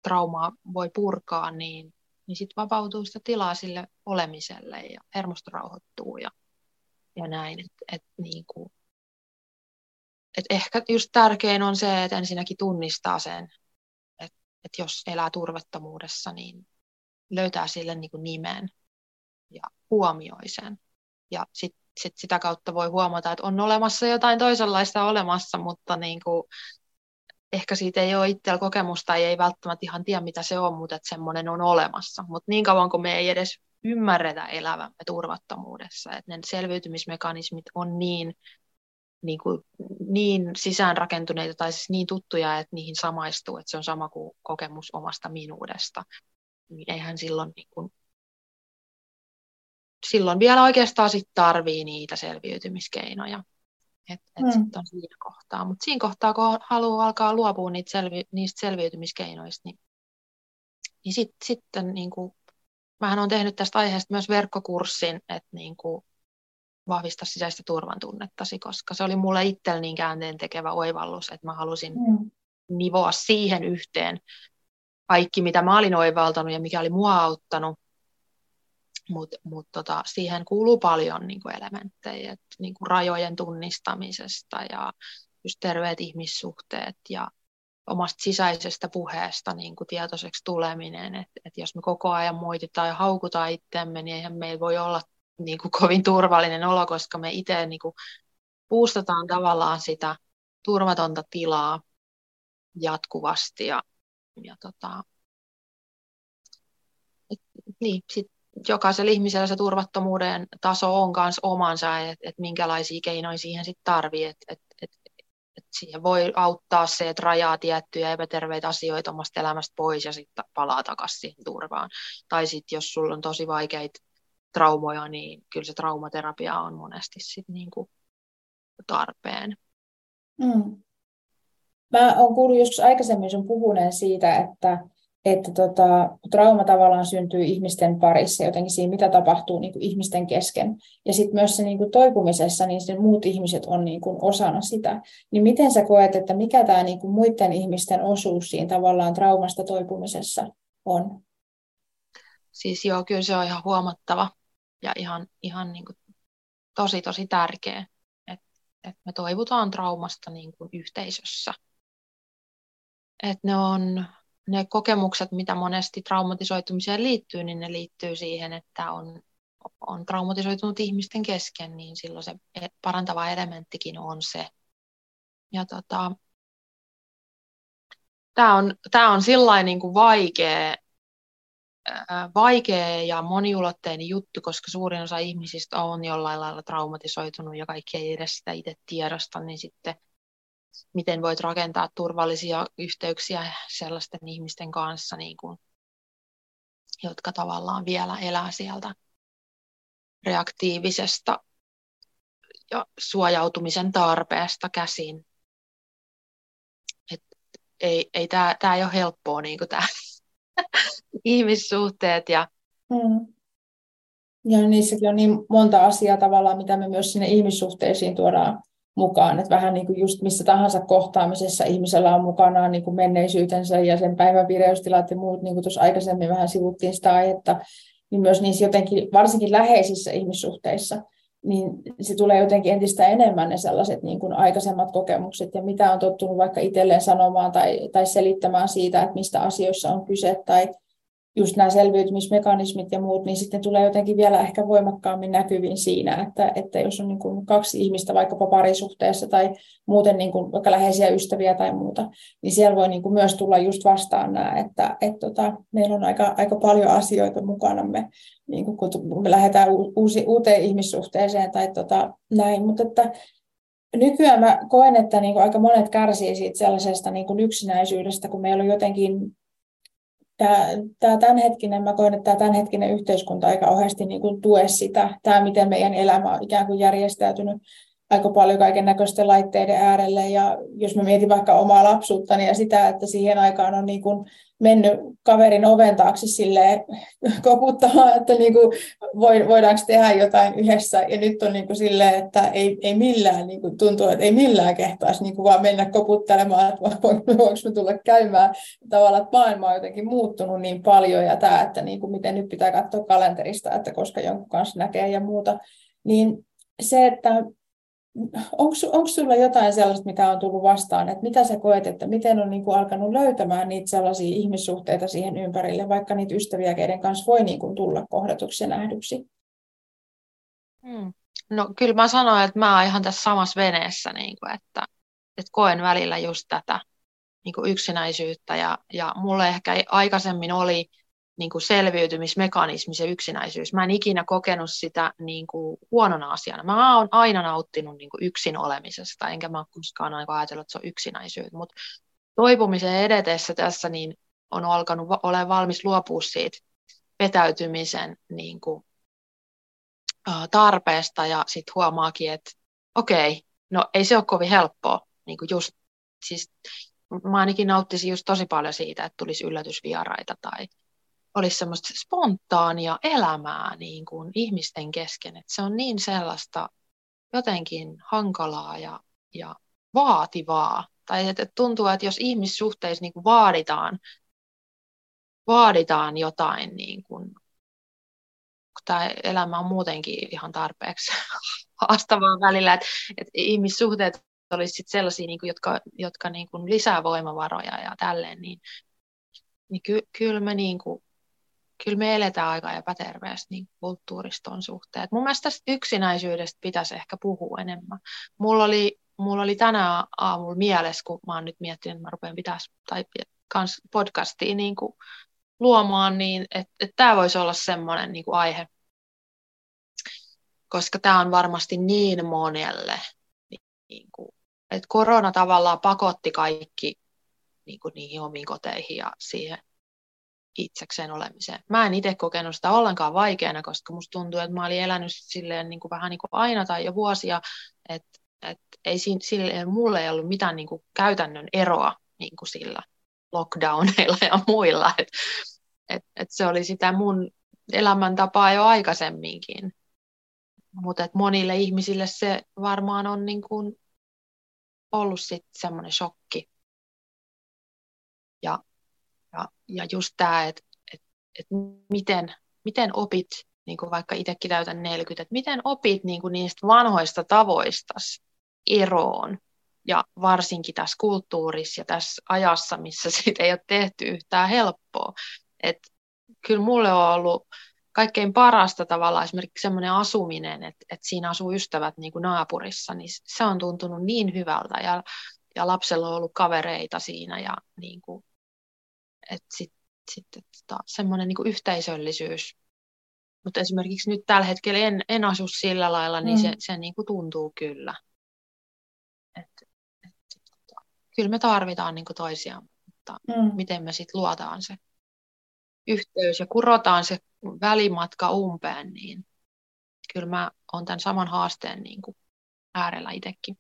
traumaa voi purkaa, niin, niin sitten vapautuu sitä tilaa sille olemiselle ja hermosto rauhoittuu ja, ja näin. Et, et niin kuin, et ehkä just tärkein on se, että ensinnäkin tunnistaa sen, että et jos elää turvattomuudessa, niin löytää sille niin kuin nimen ja huomioi sen. Ja sitten sit sitä kautta voi huomata, että on olemassa jotain toisenlaista olemassa, mutta niin kuin ehkä siitä ei ole itsellä kokemusta ja ei välttämättä ihan tiedä, mitä se on, mutta että semmoinen on olemassa. Mutta niin kauan kuin me ei edes ymmärretä elävämme turvattomuudessa, että ne selviytymismekanismit on niin, niin, kuin, niin sisäänrakentuneita tai siis niin tuttuja, että niihin samaistuu, että se on sama kuin kokemus omasta minuudesta, niin eihän silloin niin kuin, silloin vielä oikeastaan sit tarvii niitä selviytymiskeinoja. Et, et mm. sit on siinä kohtaa. Mutta siinä kohtaa, kun haluaa alkaa luopua niitä selvi, niistä selviytymiskeinoista, niin, niin sit, sitten niin kuin, mähän olen tehnyt tästä aiheesta myös verkkokurssin, että niin kuin, vahvista sisäistä turvan tunnettasi, koska se oli mulle itsellä niin käänteen tekevä oivallus, että mä halusin mm. nivoa siihen yhteen kaikki, mitä mä olin oivaltanut ja mikä oli mua auttanut, mutta mut tota, siihen kuuluu paljon niin kuin elementtejä, et, niin kuin rajojen tunnistamisesta ja just terveet ihmissuhteet ja omasta sisäisestä puheesta niin kuin tietoiseksi tuleminen, että et jos me koko ajan moititaan ja haukutaan itseämme, niin eihän meillä voi olla niin kuin kovin turvallinen olo, koska me itse niin kuin tavallaan sitä turvatonta tilaa jatkuvasti ja, ja tota, et, niin, sit jokaisella ihmisellä se turvattomuuden taso on myös omansa, että et minkälaisia keinoja siihen sitten tarvii. Et, et, et, et siihen voi auttaa se, että rajaa tiettyjä epäterveitä asioita omasta elämästä pois ja sitten palaa takaisin siihen turvaan. Tai sitten jos sulla on tosi vaikeita traumoja, niin kyllä se traumaterapia on monesti sit niinku tarpeen. Mm. Mä oon kuullut joskus aikaisemmin sun puhuneen siitä, että että tota, trauma tavallaan syntyy ihmisten parissa, jotenkin siinä, mitä tapahtuu niin kuin ihmisten kesken. Ja sitten myös se niin kuin toipumisessa, niin se muut ihmiset on niin kuin osana sitä. Niin miten sä koet, että mikä tämä niin muiden ihmisten osuus siinä tavallaan traumasta toipumisessa on? Siis joo, kyllä se on ihan huomattava ja ihan, ihan niin kuin tosi, tosi tärkeä, että et me toivutaan traumasta niin kuin yhteisössä. Että ne on ne kokemukset, mitä monesti traumatisoitumiseen liittyy, niin ne liittyy siihen, että on, on traumatisoitunut ihmisten kesken, niin silloin se e, parantava elementtikin on se. Ja tota, tämä on, tää on sillä niin kuin vaikea, vaikea ja moniulotteinen juttu, koska suurin osa ihmisistä on jollain lailla traumatisoitunut ja kaikki ei edes sitä itse tiedosta, niin sitten miten voit rakentaa turvallisia yhteyksiä sellaisten ihmisten kanssa, niin kuin, jotka tavallaan vielä elää sieltä reaktiivisesta ja suojautumisen tarpeesta käsin. Et ei ei tämä ei ole helppoa niin kuin tämä ihmissuhteet. Ja... Mm. Ja niissäkin on niin monta asiaa tavallaan, mitä me myös sinne ihmissuhteisiin tuodaan mukaan. Että vähän niin kuin just missä tahansa kohtaamisessa ihmisellä on mukanaan niin menneisyytensä ja sen päivän vireystilat ja muut, niin kuin tuossa aikaisemmin vähän sivuttiin sitä aihetta, niin myös niissä jotenkin, varsinkin läheisissä ihmissuhteissa, niin se tulee jotenkin entistä enemmän ne sellaiset niin kuin aikaisemmat kokemukset ja mitä on tottunut vaikka itselleen sanomaan tai, tai selittämään siitä, että mistä asioissa on kyse tai just nämä selviytymismekanismit ja muut, niin sitten tulee jotenkin vielä ehkä voimakkaammin näkyviin siinä, että, että jos on niin kuin kaksi ihmistä vaikkapa parisuhteessa tai muuten niin kuin vaikka läheisiä ystäviä tai muuta, niin siellä voi niin kuin myös tulla just vastaan nämä, että, että tota, meillä on aika, aika paljon asioita mukanamme, niin kuin kun me lähdetään uusi, uuteen ihmissuhteeseen tai tota, näin, mutta että nykyään mä koen, että niin kuin aika monet kärsii siitä sellaisesta niin kuin yksinäisyydestä, kun meillä on jotenkin tämä, tämä tämänhetkinen, mä koen, että tämä tämänhetkinen yhteiskunta aika ohjasti niin kuin tue sitä, tämä miten meidän elämä on ikään kuin järjestäytynyt aika paljon kaiken näköisten laitteiden äärelle. Ja jos mä mietin vaikka omaa lapsuuttani ja sitä, että siihen aikaan on niin kuin mennyt kaverin oven taakse silleen koputtamaan, että niin kuin voidaanko tehdä jotain yhdessä. Ja nyt on niin kuin silleen, että ei, ei millään niin kuin tuntuu, että ei millään kehtaisi niin kuin vaan mennä koputtelemaan, että voinko me tulla käymään. Tavallaan, että maailma on jotenkin muuttunut niin paljon ja tämä, että niin kuin miten nyt pitää katsoa kalenterista, että koska jonkun kanssa näkee ja muuta. Niin se, että onko sinulla jotain sellaista, mitä on tullut vastaan, että mitä sä koet, että miten on niin kuin alkanut löytämään niitä sellaisia ihmissuhteita siihen ympärille, vaikka niitä ystäviä, keiden kanssa voi niin kuin tulla kohdatuksi ja nähdyksi? Hmm. No kyllä mä sanoin, että mä oon ihan tässä samassa veneessä, niin kuin, että, että koen välillä just tätä, niin kuin yksinäisyyttä ja, ja mulle ehkä aikaisemmin oli niin kuin selviytymismekanismi se yksinäisyys. Mä en ikinä kokenut sitä niin kuin huonona asiana. Mä oon aina nauttinut niin kuin yksin olemisesta, enkä mä koskaan aina ajatellut, että se on yksinäisyyttä. Mutta toipumisen edetessä tässä niin on alkanut olla valmis luopua siitä vetäytymisen niin kuin, tarpeesta ja sitten huomaakin, että okei, no ei se ole kovin helppoa. Niin kuin just, siis, mä ainakin nauttisin just tosi paljon siitä, että tulisi yllätysvieraita tai olisi semmoista spontaania elämää niin kuin ihmisten kesken. Että se on niin sellaista jotenkin hankalaa ja, ja vaativaa. Tai että tuntuu, että jos ihmissuhteissa niin kuin vaaditaan, vaaditaan jotain, niin kuin, tämä elämä on muutenkin ihan tarpeeksi haastavaa välillä, että, että ihmissuhteet olisivat sellaisia, niin kuin, jotka, jotka niin kuin lisää voimavaroja ja tälleen, niin, niin ky, kyllä me niin kuin kyllä me eletään aika epäterveesti niin kulttuuriston suhteen. mun mielestä tästä yksinäisyydestä pitäisi ehkä puhua enemmän. Mulla oli, mulla oli tänään aamulla mielessä, kun mä oon nyt miettinyt, että mä rupean pitäisi tai kans podcastia niin kuin luomaan, niin että et tämä voisi olla semmoinen niin aihe, koska tämä on varmasti niin monelle, niin kuin, että korona tavallaan pakotti kaikki niin kuin niihin omiin koteihin ja siihen itsekseen olemiseen. Mä en itse kokenut sitä ollenkaan vaikeana, koska musta tuntuu, että mä olin elänyt silleen niin kuin vähän niin kuin aina tai jo vuosia, että et ei sille, mulle ei ollut mitään niin kuin käytännön eroa niin kuin sillä lockdowneilla ja muilla. Et, et, et se oli sitä mun elämäntapaa jo aikaisemminkin. Mutta monille ihmisille se varmaan on niin kuin ollut sitten semmoinen shokki. Ja ja, ja just tämä, että et, et miten, miten opit, niin kuin vaikka itsekin täytän 40, että miten opit niin kuin niistä vanhoista tavoista eroon. Ja varsinkin tässä kulttuurissa ja tässä ajassa, missä siitä ei ole tehty yhtään helppoa. Et kyllä mulle on ollut kaikkein parasta tavalla esimerkiksi semmoinen asuminen, että, että siinä asuu ystävät niin kuin naapurissa, niin se on tuntunut niin hyvältä ja, ja lapsella on ollut kavereita siinä ja niin kuin että sitten sit, tota, semmoinen niin yhteisöllisyys. Mutta esimerkiksi nyt tällä hetkellä en, en asu sillä lailla, niin mm. se, se niin kuin tuntuu kyllä. Et, et, tota, kyllä me tarvitaan niin kuin toisiaan, mutta mm. miten me sitten luotaan se yhteys ja kurotaan se välimatka umpeen, niin kyllä mä oon tämän saman haasteen niin kuin äärellä itsekin.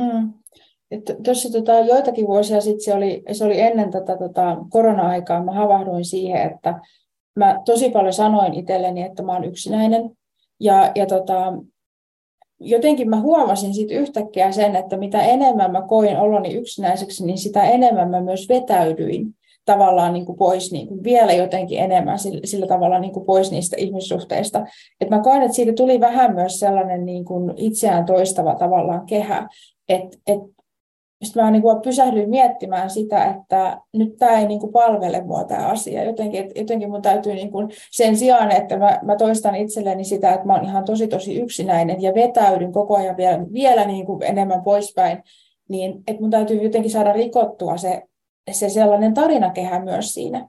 Mm. Tuossa tota, joitakin vuosia sitten, se oli, se oli ennen tätä tota, korona-aikaa, mä havahduin siihen, että mä tosi paljon sanoin itselleni, että mä oon yksinäinen. Ja, ja tota, jotenkin mä huomasin sitten yhtäkkiä sen, että mitä enemmän mä koin oloni yksinäiseksi, niin sitä enemmän mä myös vetäydyin tavallaan niin kuin pois niin kuin vielä jotenkin enemmän sillä, sillä tavalla niin kuin pois niistä ihmissuhteista. Et mä koen, että siitä tuli vähän myös sellainen niin kuin itseään toistava tavallaan kehä, että et sitten mä niin kuin pysähdyin miettimään sitä, että nyt tämä ei niin kuin palvele mua tämä asia. Jotenkin, jotenkin mun täytyy niin kuin sen sijaan, että mä, mä toistan itselleni sitä, että mä oon ihan tosi tosi yksinäinen ja vetäydyn koko ajan vielä, vielä niin kuin enemmän poispäin, niin että mun täytyy jotenkin saada rikottua se, se sellainen tarinakehä myös siinä.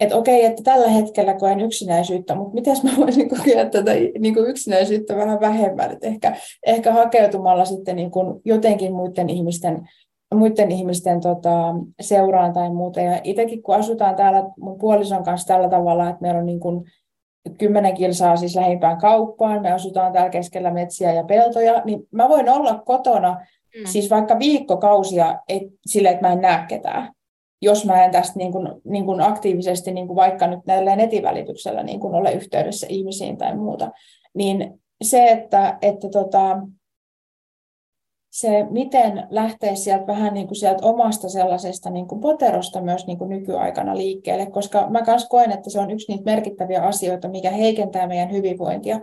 Että okei, että tällä hetkellä koen yksinäisyyttä, mutta miten mä voisin kokea tätä niin kuin yksinäisyyttä vähän vähemmän, että ehkä, ehkä hakeutumalla sitten niin kuin jotenkin muiden ihmisten muiden ihmisten tota, seuraan tai muuta. Ja itsekin kun asutaan täällä mun puolison kanssa tällä tavalla, että meillä on niin kuin kymmenen kilsaa siis lähimpään kauppaan, me asutaan täällä keskellä metsiä ja peltoja, niin mä voin olla kotona mm. siis vaikka viikkokausia et, sille, että mä en näe ketään. Jos mä en tästä niin kuin, niin kuin aktiivisesti, niin kuin vaikka nyt näillä netin välityksellä niin kuin ole yhteydessä ihmisiin tai muuta, niin se, että, että tota, se, miten lähtee sieltä vähän niin kuin sieltä omasta sellaisesta niin kuin poterosta myös niin kuin nykyaikana liikkeelle, koska mä myös koen, että se on yksi niitä merkittäviä asioita, mikä heikentää meidän hyvinvointia.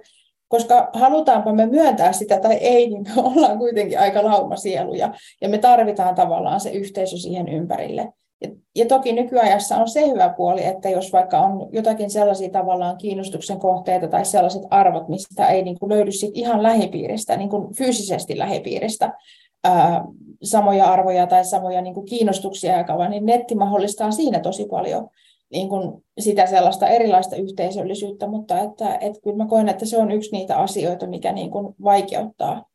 Koska halutaanpa me myöntää sitä tai ei, niin me ollaan kuitenkin aika laumasieluja ja me tarvitaan tavallaan se yhteisö siihen ympärille. Ja, ja toki nykyajassa on se hyvä puoli, että jos vaikka on jotakin sellaisia tavallaan kiinnostuksen kohteita tai sellaiset arvot, mistä ei niin kuin löydy sit ihan lähipiiristä, niin kuin fyysisesti lähipiiristä, ää, samoja arvoja tai samoja niin kuin kiinnostuksia jakava, niin netti mahdollistaa siinä tosi paljon niin kuin sitä sellaista erilaista yhteisöllisyyttä, mutta että, että kyllä mä koen, että se on yksi niitä asioita, mikä niin kuin vaikeuttaa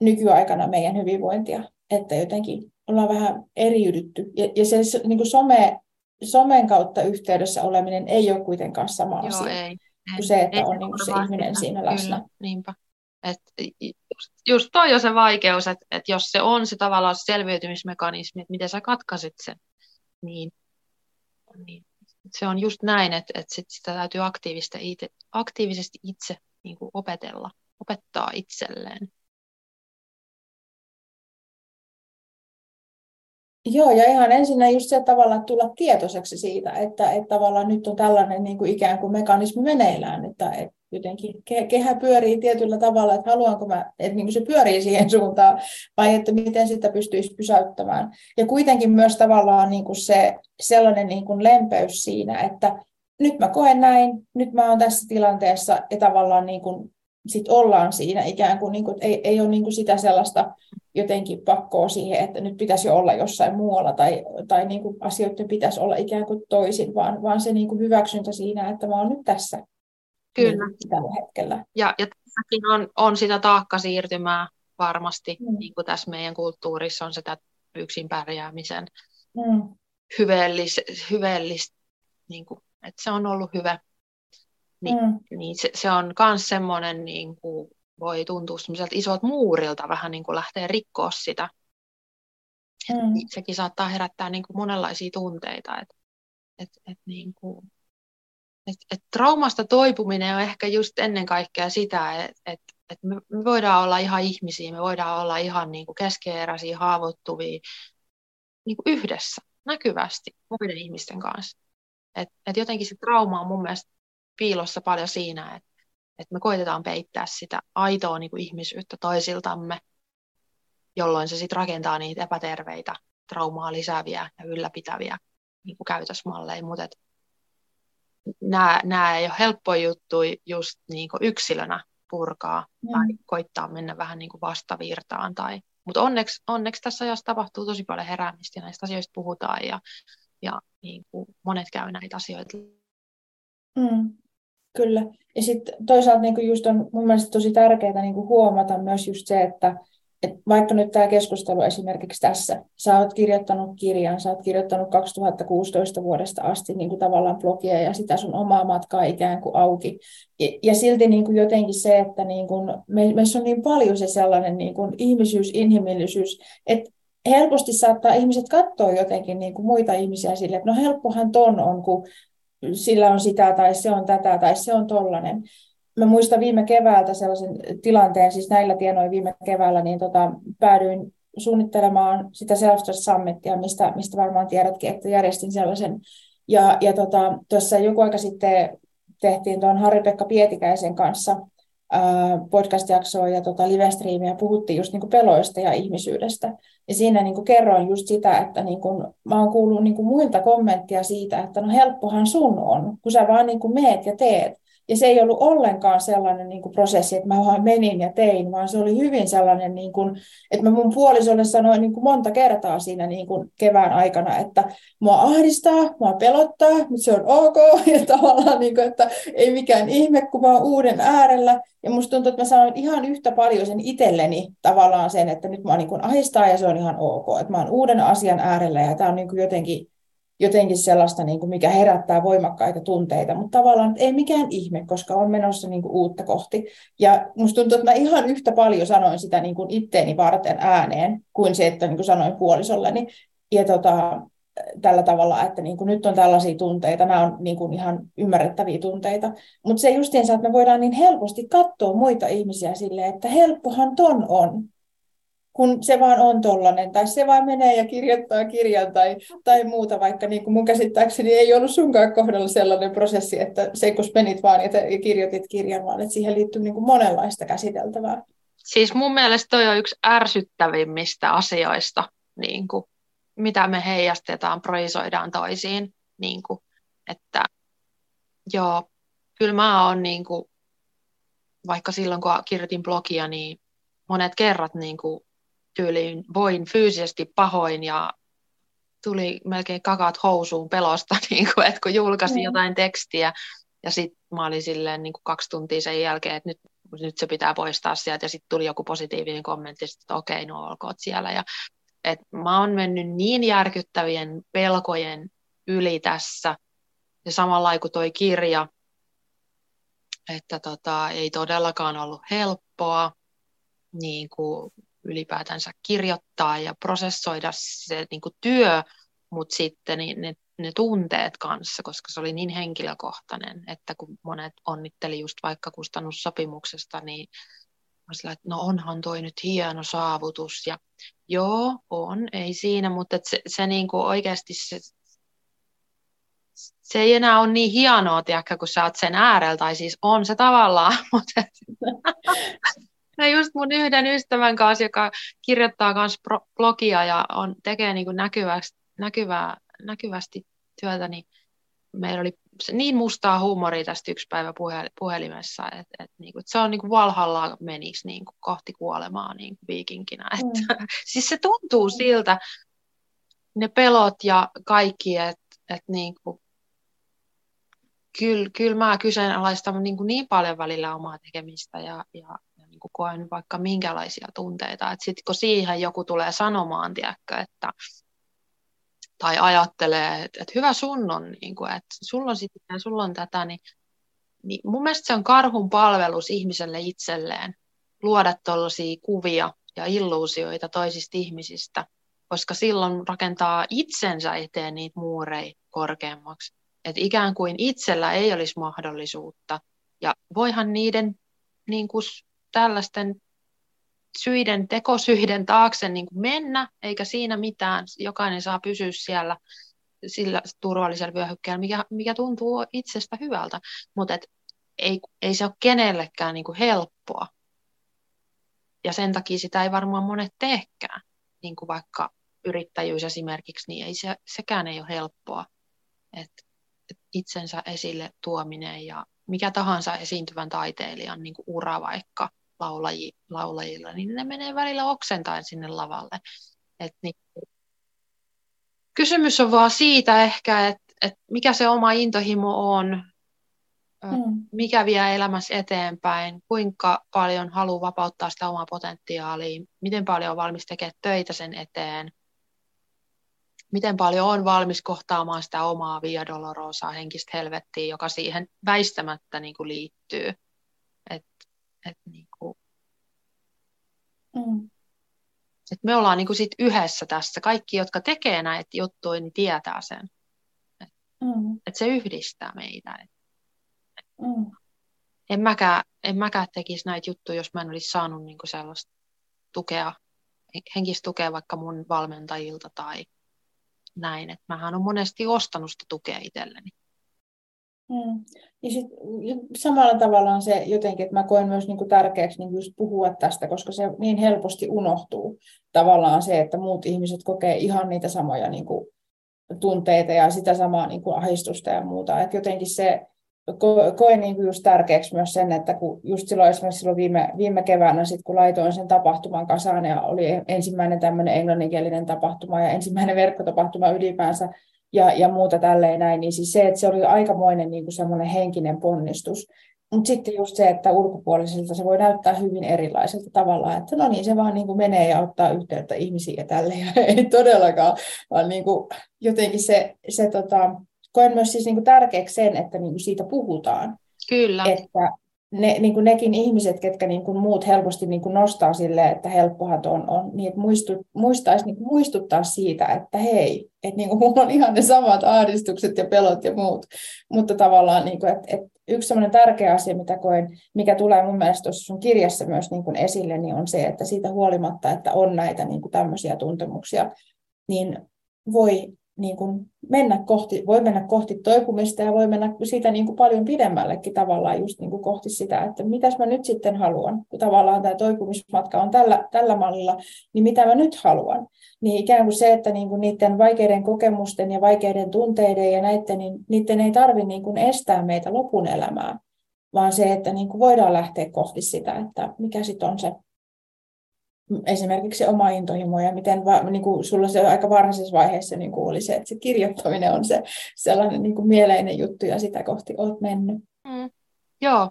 nykyaikana meidän hyvinvointia, että jotenkin ollaan vähän eriydytty. Ja, ja se niin kuin some, somen kautta yhteydessä oleminen ei ole kuitenkaan sama Joo, asia ei, kuin se, että ei, on niin kuin se ihminen sitä. siinä läsnä. Kyllä, niinpä. Et just, just toi on se vaikeus, että, että jos se on se tavallaan selviytymismekanismi, että miten sä katkaisit sen, niin, niin se on just näin, että, että sit sitä täytyy aktiivisesti itse, aktiivisesti itse niin kuin opetella, opettaa itselleen. Joo, ja ihan ensin just se tavallaan tulla tietoiseksi siitä, että, että tavallaan nyt on tällainen niin kuin ikään kuin mekanismi meneillään, että, että jotenkin kehä pyörii tietyllä tavalla, että haluanko mä, että niin kuin se pyörii siihen suuntaan, vai että miten sitä pystyisi pysäyttämään. Ja kuitenkin myös tavallaan niin kuin se sellainen niin kuin lempeys siinä, että nyt mä koen näin, nyt mä oon tässä tilanteessa, ja tavallaan niin kuin sit ollaan siinä ikään kuin, niin kuin ei, ei ole niin kuin sitä sellaista jotenkin pakkoa siihen, että nyt pitäisi olla jossain muualla tai, tai niin kuin asioiden pitäisi olla ikään kuin toisin, vaan, vaan se niin kuin hyväksyntä siinä, että mä oon nyt tässä Kyllä. Niin, tällä hetkellä. Ja, ja tässäkin on, on sitä taakkasiirtymää varmasti, mm. niin kuin tässä meidän kulttuurissa on sitä yksin pärjäämisen mm. hyveellis, hyveellis niin kuin, että se on ollut hyvä. Niin, mm. niin se, se on myös semmoinen, niin kuin, voi tuntua semmoiselta isot muurilta vähän niin kuin lähtee rikkoa sitä. Mm. Et, sekin saattaa herättää niin kuin monenlaisia tunteita. Et, et, et, niin kuin, et, et traumasta toipuminen on ehkä just ennen kaikkea sitä, että et, et me, me voidaan olla ihan ihmisiä, me voidaan olla ihan niin kuin keskeeräisiä, haavoittuvia niin kuin yhdessä, näkyvästi muiden ihmisten kanssa. Et, et jotenkin se trauma on mun mielestä piilossa paljon siinä, että et me koitetaan peittää sitä aitoa niin kuin ihmisyyttä toisiltamme, jolloin se sitten rakentaa niitä epäterveitä, traumaa lisääviä ja ylläpitäviä niin kuin käytösmalleja. Mutta nämä, nämä ei ole helppo juttu just niin kuin yksilönä purkaa mm. tai koittaa mennä vähän niin kuin vastavirtaan. Tai, mutta onneksi, onneksi tässä ajassa tapahtuu tosi paljon heräämistä ja näistä asioista puhutaan ja, ja niin kuin monet käy näitä asioita. Mm, kyllä. Ja sitten toisaalta niin kuin just on mun mielestä tosi tärkeää niin kuin huomata myös just se, että et vaikka nyt tämä keskustelu esimerkiksi tässä, sä oot kirjoittanut kirjan, sä oot kirjoittanut 2016 vuodesta asti niin kuin tavallaan blogia ja sitä sun omaa matkaa ikään kuin auki. Ja, ja silti niin kuin jotenkin se, että niin me, meissä on niin paljon se sellainen niin ihmisyys, inhimillisyys, että helposti saattaa ihmiset katsoa jotenkin niin kuin muita ihmisiä sille, että no helppohan ton on, kun sillä on sitä tai se on tätä tai se on tollainen mä muistan viime keväältä sellaisen tilanteen, siis näillä tienoilla viime keväällä, niin tota, päädyin suunnittelemaan sitä Selfstress Summitia, mistä, mistä varmaan tiedätkin, että järjestin sellaisen. Ja, ja tota, tuossa joku aika sitten tehtiin tuon Harri-Pekka Pietikäisen kanssa podcast-jaksoa ja tota livestreamia puhuttiin just niinku peloista ja ihmisyydestä. Ja siinä niinku kerroin just sitä, että niinku, mä oon kuullut niinku muilta kommenttia siitä, että no helppohan sun on, kun sä vaan niinku meet ja teet. Ja se ei ollut ollenkaan sellainen niin kuin prosessi, että mä vaan menin ja tein, vaan se oli hyvin sellainen, niin kuin, että mä mun puolisolle sanoin niin kuin monta kertaa siinä niin kuin kevään aikana, että mua ahdistaa, mua pelottaa, mutta se on ok. Ja tavallaan, niin kuin, että ei mikään ihme, kun mä oon uuden äärellä. Ja musta tuntuu, että mä sanoin ihan yhtä paljon sen itselleni tavallaan sen, että nyt mä niin kuin ahdistaa ja se on ihan ok. Että mä oon uuden asian äärellä ja tämä on niin kuin jotenkin jotenkin sellaista, niin kuin mikä herättää voimakkaita tunteita, mutta tavallaan ei mikään ihme, koska on menossa niin kuin uutta kohti. Ja musta tuntuu, että mä ihan yhtä paljon sanoin sitä niin kuin itteeni varten ääneen, kuin se, että niin kuin sanoin puolisolleni. Ja tota, tällä tavalla, että niin kuin nyt on tällaisia tunteita, nämä on niin kuin ihan ymmärrettäviä tunteita, mutta se justiinsa, että me voidaan niin helposti katsoa muita ihmisiä silleen, että helppohan ton on, kun se vaan on tollainen, tai se vaan menee ja kirjoittaa kirjan tai, tai muuta, vaikka niin kuin mun käsittääkseni ei ollut sunkaan kohdalla sellainen prosessi, että se kun menit vaan ja, te, ja kirjoitit kirjan, vaan että siihen liittyy niin kuin monenlaista käsiteltävää. Siis mun mielestä toi on yksi ärsyttävimmistä asioista, niin kuin, mitä me heijastetaan, projisoidaan toisiin. Niin kuin, että joo, kyllä mä oon niin kuin, vaikka silloin kun kirjoitin blogia, niin monet kerrat niin kuin, tyyliin voin fyysisesti pahoin ja tuli melkein kakat housuun pelosta, niin kuin, että kun julkaisin mm. jotain tekstiä ja sitten mä olin silleen niin kuin kaksi tuntia sen jälkeen, että nyt, nyt se pitää poistaa sieltä ja sitten tuli joku positiivinen kommentti, että okei, no olkoot siellä. Ja, et mä oon mennyt niin järkyttävien pelkojen yli tässä ja samalla kuin toi kirja, että tota, ei todellakaan ollut helppoa niin kuin ylipäätänsä kirjoittaa ja prosessoida se niin kuin työ, mutta sitten niin ne, ne tunteet kanssa, koska se oli niin henkilökohtainen, että kun monet onnitteli just vaikka kustannussopimuksesta, niin sillä, että no onhan toi nyt hieno saavutus. Ja joo, on, ei siinä, mutta se, se niin kuin oikeasti se, se ei enää ole niin hienoa, tiedäkö, kun sä oot sen äärellä, tai siis on se tavallaan, mutta No just mun yhden ystävän kanssa, joka kirjoittaa myös blogia ja on, tekee niin kuin näkyvästi, näkyvää, näkyvästi työtä, niin meillä oli niin mustaa huumoria tästä yksi päivä puhelimessa, että, että, niin kuin, että se on niin kuin Valhalla menisi niin kuin kohti kuolemaa niin kuin viikinkinä. Mm. Että, siis se tuntuu siltä, ne pelot ja kaikki, että, että niin kuin, kyllä, kyllä mä kyseenalaistan niin, kuin niin paljon välillä omaa tekemistä ja, ja niin kuin koen vaikka minkälaisia tunteita. Sitten kun siihen joku tulee sanomaan, tiedätkö, että tai ajattelee, että, että hyvä sun on, niin kuin, että sulla on sitä ja sulla on tätä, niin, niin mun mielestä se on karhun palvelus ihmiselle itselleen luoda tuollaisia kuvia ja illuusioita toisista ihmisistä, koska silloin rakentaa itsensä eteen niitä muureja korkeammaksi että ikään kuin itsellä ei olisi mahdollisuutta. Ja voihan niiden niin kuin tällaisten syiden, tekosyiden taakse niin kuin mennä, eikä siinä mitään. Jokainen saa pysyä siellä sillä turvallisella vyöhykkeellä, mikä, mikä tuntuu itsestä hyvältä. Mutta ei, ei se ole kenellekään niin kuin helppoa. Ja sen takia sitä ei varmaan monet teekään. Niin kuin vaikka yrittäjyys esimerkiksi, niin ei se, sekään ei ole helppoa. Et itsensä esille tuominen ja mikä tahansa esiintyvän taiteilijan niin kuin ura vaikka laulaji, laulajilla, niin ne menee välillä oksentain sinne lavalle. Et niin, kysymys on vaan siitä ehkä, että et mikä se oma intohimo on, mm. mikä vie elämässä eteenpäin, kuinka paljon haluaa vapauttaa sitä omaa potentiaalia, miten paljon on valmis tekemään töitä sen eteen, miten paljon on valmis kohtaamaan sitä omaa via dolorosaa henkistä helvettiä, joka siihen väistämättä niin kuin liittyy. Et, et niin kuin, mm. et me ollaan niin kuin sit yhdessä tässä. Kaikki, jotka tekee näitä juttuja, niin tietää sen. Että mm. et se yhdistää meitä. Et, et, mm. En mäkään, en mäkään tekisi näitä juttuja, jos mä en olisi saanut niin kuin sellaista tukea, henkistä tukea vaikka mun valmentajilta tai näin. Että mähän on monesti ostanut sitä tukea itselleni. Hmm. Ja sit, samalla tavalla on se jotenkin, että mä koen myös niin kuin tärkeäksi niin just puhua tästä, koska se niin helposti unohtuu. Tavallaan se, että muut ihmiset kokee ihan niitä samoja niin kuin, tunteita ja sitä samaa niin kuin, ahdistusta ja muuta. Et jotenkin se, koen niin kuin just tärkeäksi myös sen, että kun just silloin esimerkiksi silloin viime, viime keväänä, sit kun laitoin sen tapahtuman kasaan ja oli ensimmäinen tämmöinen englanninkielinen tapahtuma ja ensimmäinen verkkotapahtuma ylipäänsä ja, ja muuta tälleen näin, niin siis se, että se oli aikamoinen niin kuin semmoinen henkinen ponnistus. Mutta sitten just se, että ulkopuoliselta se voi näyttää hyvin erilaiselta tavalla, että no niin, se vaan niin kuin menee ja ottaa yhteyttä ihmisiä ja tälleen. Ei todellakaan, vaan niin kuin jotenkin se, se tota, koen myös siis niin kuin tärkeäksi sen, että niin kuin siitä puhutaan. Kyllä. Että ne, niin kuin nekin ihmiset, ketkä niin kuin muut helposti niin kuin nostaa sille, että helppohan on, on niin että muistu, muistaisi niin kuin muistuttaa siitä, että hei, että niin kuin mulla on ihan ne samat ahdistukset ja pelot ja muut. Mutta tavallaan, niin kuin, että, että yksi sellainen tärkeä asia, mitä koen, mikä tulee mun mielestä tuossa sun kirjassa myös niin kuin esille, niin on se, että siitä huolimatta, että on näitä niin kuin tämmöisiä tuntemuksia, niin voi niin kuin mennä kohti, voi mennä kohti toipumista ja voi mennä siitä niin kuin paljon pidemmällekin tavallaan just niin kuin kohti sitä, että mitäs mä nyt sitten haluan, kun tavallaan tämä toipumismatka on tällä, tällä mallilla, niin mitä mä nyt haluan. Niin ikään kuin se, että niin kuin niiden vaikeiden kokemusten ja vaikeiden tunteiden ja näiden, niin niiden ei tarvitse niin kuin estää meitä lopun elämää, vaan se, että niin kuin voidaan lähteä kohti sitä, että mikä sitten on se esimerkiksi oma intohimo ja miten va, niin kuin sulla se aika varhaisessa vaiheessa niin kuin oli se, että se kirjoittaminen on se sellainen niin kuin mieleinen juttu ja sitä kohti olet mennyt. Mm. Joo,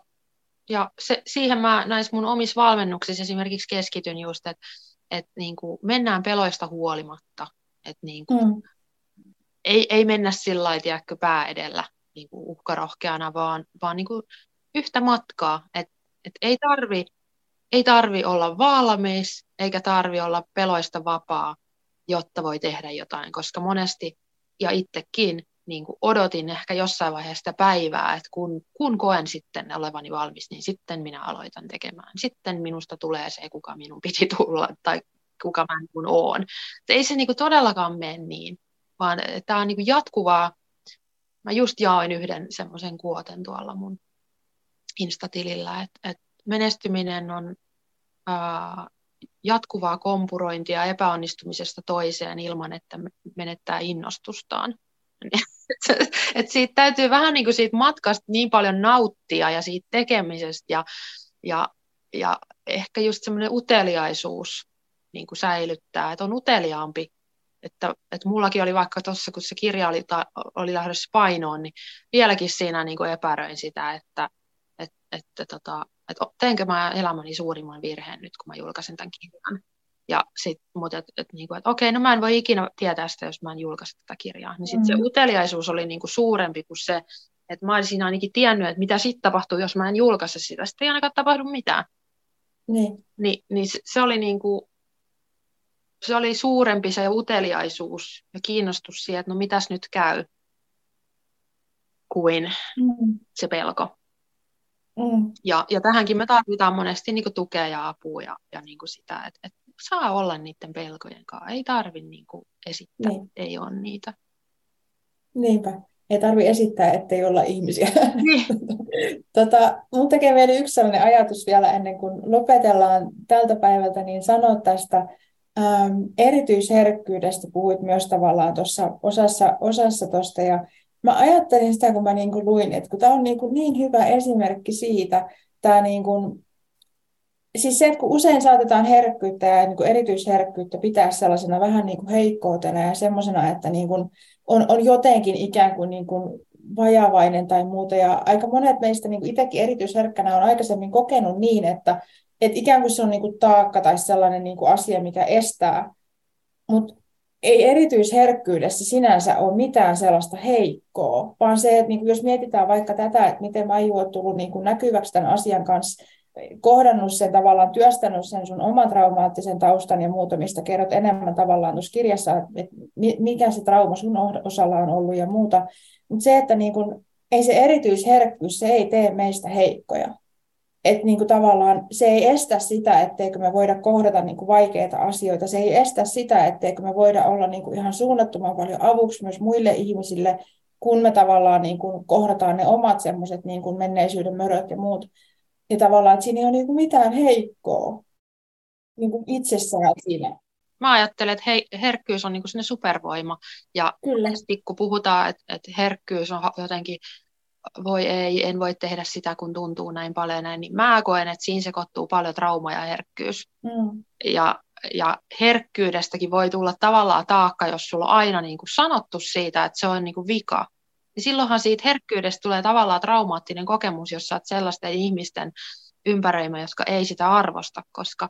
ja se, siihen mä näissä mun omissa valmennuksissa esimerkiksi keskityn just, että, että niin kuin mennään peloista huolimatta, että niin kuin, mm. ei, ei mennä sillä lailla, pää edellä niin kuin uhkarohkeana, vaan, vaan niin kuin yhtä matkaa, että, että ei tarvi ei tarvi olla valmis, eikä tarvi olla peloista vapaa, jotta voi tehdä jotain, koska monesti ja itsekin niin kuin odotin ehkä jossain vaiheessa päivää, että kun, kun koen sitten olevani valmis, niin sitten minä aloitan tekemään. Sitten minusta tulee se, kuka minun piti tulla tai kuka mä niin oon. Et ei se niin kuin todellakaan mene niin, vaan tämä on niin kuin jatkuvaa. Mä just jaoin yhden semmoisen kuoten tuolla mun Instatilillä, että, että menestyminen on ää, jatkuvaa kompurointia epäonnistumisesta toiseen ilman, että menettää innostustaan. et siitä täytyy vähän niin kuin siitä matkasta niin paljon nauttia ja siitä tekemisestä ja, ja, ja ehkä just semmoinen uteliaisuus niin kuin säilyttää, että on uteliaampi. Että, että mullakin oli vaikka tuossa, kun se kirja oli, ta, oli lähdössä painoon, niin vieläkin siinä niin kuin epäröin sitä, että, että, että tota, että teenkö mä elämäni suurimman virheen nyt, kun mä julkaisen tämän kirjan. Ja sitten mutta että et, niinku, et, okei, no mä en voi ikinä tietää sitä, jos mä en julkaise tätä kirjaa. Niin sitten mm. se uteliaisuus oli niinku suurempi kuin se, että mä olisin ainakin tiennyt, että mitä sitten tapahtuu, jos mä en julkaise sitä. Sitten ei ainakaan tapahdu mitään. Niin. Ni, niin se, se oli niinku, se oli suurempi se uteliaisuus ja kiinnostus siihen, että no mitäs nyt käy, kuin mm. se pelko. Mm. Ja, ja tähänkin me tarvitaan monesti niin tukea ja apua ja, ja niin sitä, että, että saa olla niiden pelkojen kanssa. Ei tarvitse niin esittää, niin. ei ole niitä. Niinpä. Ei tarvi esittää, ettei olla ihmisiä. Niin. tota, mun tekee vielä yksi sellainen ajatus vielä ennen kuin lopetellaan tältä päivältä, niin sanoa tästä ähm, erityisherkkyydestä. Puhuit myös tavallaan tuossa osassa, osassa tuosta ja mä ajattelin sitä, kun mä niin kuin luin, että kun tämä on niin, kuin niin hyvä esimerkki siitä, tämä niin kuin, siis se, että kun usein saatetaan herkkyyttä ja niin kuin erityisherkkyyttä pitää sellaisena vähän niin kuin heikkoutena ja semmoisena, että niin kuin on, on jotenkin ikään kuin, niin kuin vajavainen tai muuta. Ja aika monet meistä niin kuin itsekin erityisherkkänä on aikaisemmin kokenut niin, että, että ikään kuin se on niin kuin taakka tai sellainen niin kuin asia, mikä estää. Mutta ei erityisherkkyydessä sinänsä ole mitään sellaista heikkoa, vaan se, että niin kuin jos mietitään vaikka tätä, että miten Maiju on tullut niin kuin näkyväksi tämän asian kanssa, kohdannut sen tavallaan, työstänyt sen sun oman traumaattisen taustan ja muuta, mistä kerrot enemmän tavallaan tuossa kirjassa, että mikä se trauma sun osalla on ollut ja muuta. Mutta se, että niin kuin, ei se erityisherkkyys, se ei tee meistä heikkoja että niin kuin tavallaan se ei estä sitä, etteikö me voida kohdata niin kuin vaikeita asioita. Se ei estä sitä, etteikö me voida olla niin kuin ihan suunnattoman paljon avuksi myös muille ihmisille, kun me tavallaan niin kuin kohdataan ne omat semmoiset niin kuin menneisyyden möröt ja muut. Ja tavallaan, että siinä ei ole niin kuin mitään heikkoa niin kuin itsessään siinä. Mä ajattelen, että hei, herkkyys on niin kuin supervoima. Ja Kyllä. kun puhutaan, että, että herkkyys on jotenkin voi ei, en voi tehdä sitä, kun tuntuu näin paljon näin, niin mä koen, että siinä sekoittuu paljon trauma ja herkkyys. Mm. Ja, ja herkkyydestäkin voi tulla tavallaan taakka, jos sulla on aina niin kuin sanottu siitä, että se on niin kuin vika. Niin silloinhan siitä herkkyydestä tulee tavallaan traumaattinen kokemus, jos sä oot sellaisten ihmisten ympäröimä, jotka ei sitä arvosta, koska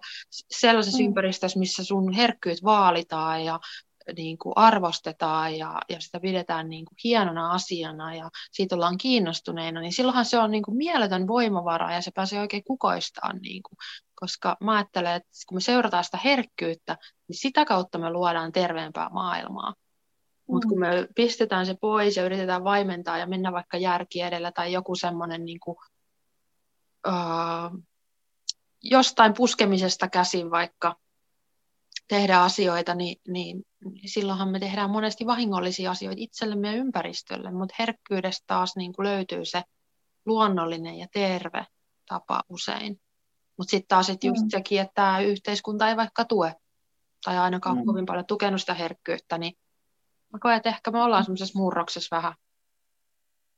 sellaisessa mm. ympäristössä, missä sun herkkyyt vaalitaan ja niin kuin arvostetaan ja, ja sitä pidetään niin kuin hienona asiana ja siitä ollaan kiinnostuneina, niin silloinhan se on niin kuin mieletön voimavara ja se pääsee oikein kukoistaan. Niin kuin, koska mä ajattelen, että kun me seurataan sitä herkkyyttä, niin sitä kautta me luodaan terveempää maailmaa. Mutta kun me pistetään se pois ja yritetään vaimentaa ja mennä vaikka järki edellä tai joku semmoinen niin uh, jostain puskemisesta käsin vaikka, tehdä asioita, niin, niin, niin silloinhan me tehdään monesti vahingollisia asioita itsellemme ja ympäristölle, mutta herkkyydestä taas niin kuin löytyy se luonnollinen ja terve tapa usein. Mutta sitten taas että just mm. sekin, että tämä yhteiskunta ei vaikka tue tai ainakaan mm. kovin paljon tukenut sitä herkkyyttä, niin mä koen, että ehkä me ollaan semmoisessa murroksessa vähän.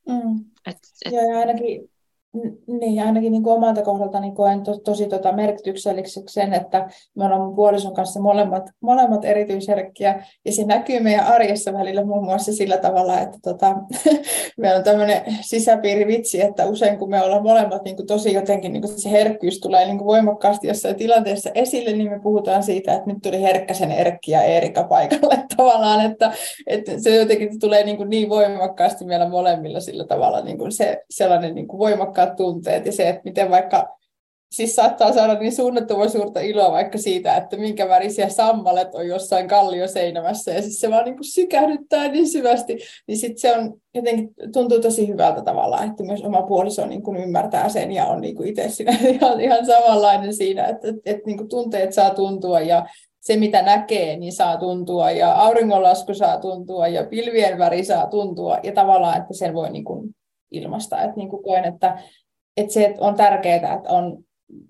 Mm. Et, et... Joo, ja ainakin niin, ainakin niin kuin omalta kohdalta niin koen to, tosi tota merkitykselliseksi sen, että me ollaan mun puolison kanssa molemmat, molemmat erityisherkkiä, ja se näkyy meidän arjessa välillä muun muassa sillä tavalla, että tota, meillä on tämmöinen sisäpiirivitsi, että usein kun me ollaan molemmat niin kuin tosi jotenkin, niin kuin se herkkyys tulee niin kuin voimakkaasti jossain tilanteessa esille, niin me puhutaan siitä, että nyt tuli Herkkäsen Erkki ja Eerika paikalle tavallaan, että, että se jotenkin tulee niin, kuin niin voimakkaasti meillä molemmilla sillä tavalla niin kuin se sellainen niin kuin voimakkaat voimakkaat tunteet ja se, että miten vaikka siis saattaa saada niin suunnattoman suurta iloa vaikka siitä, että minkä värisiä sammalet on jossain kallioseinämässä ja siis se vaan niin kuin sykähdyttää niin syvästi, niin sitten se on jotenkin tuntuu tosi hyvältä tavalla, että myös oma puoliso niin kuin ymmärtää sen ja on niin kuin itse siinä ihan, ihan samanlainen siinä, että, että, että niin kuin tunteet saa tuntua ja se, mitä näkee, niin saa tuntua ja auringonlasku saa tuntua ja pilvien väri saa tuntua ja tavallaan, että sen voi niin kuin ilmasta. Et niin kuin koen, että, että se on tärkeää, että on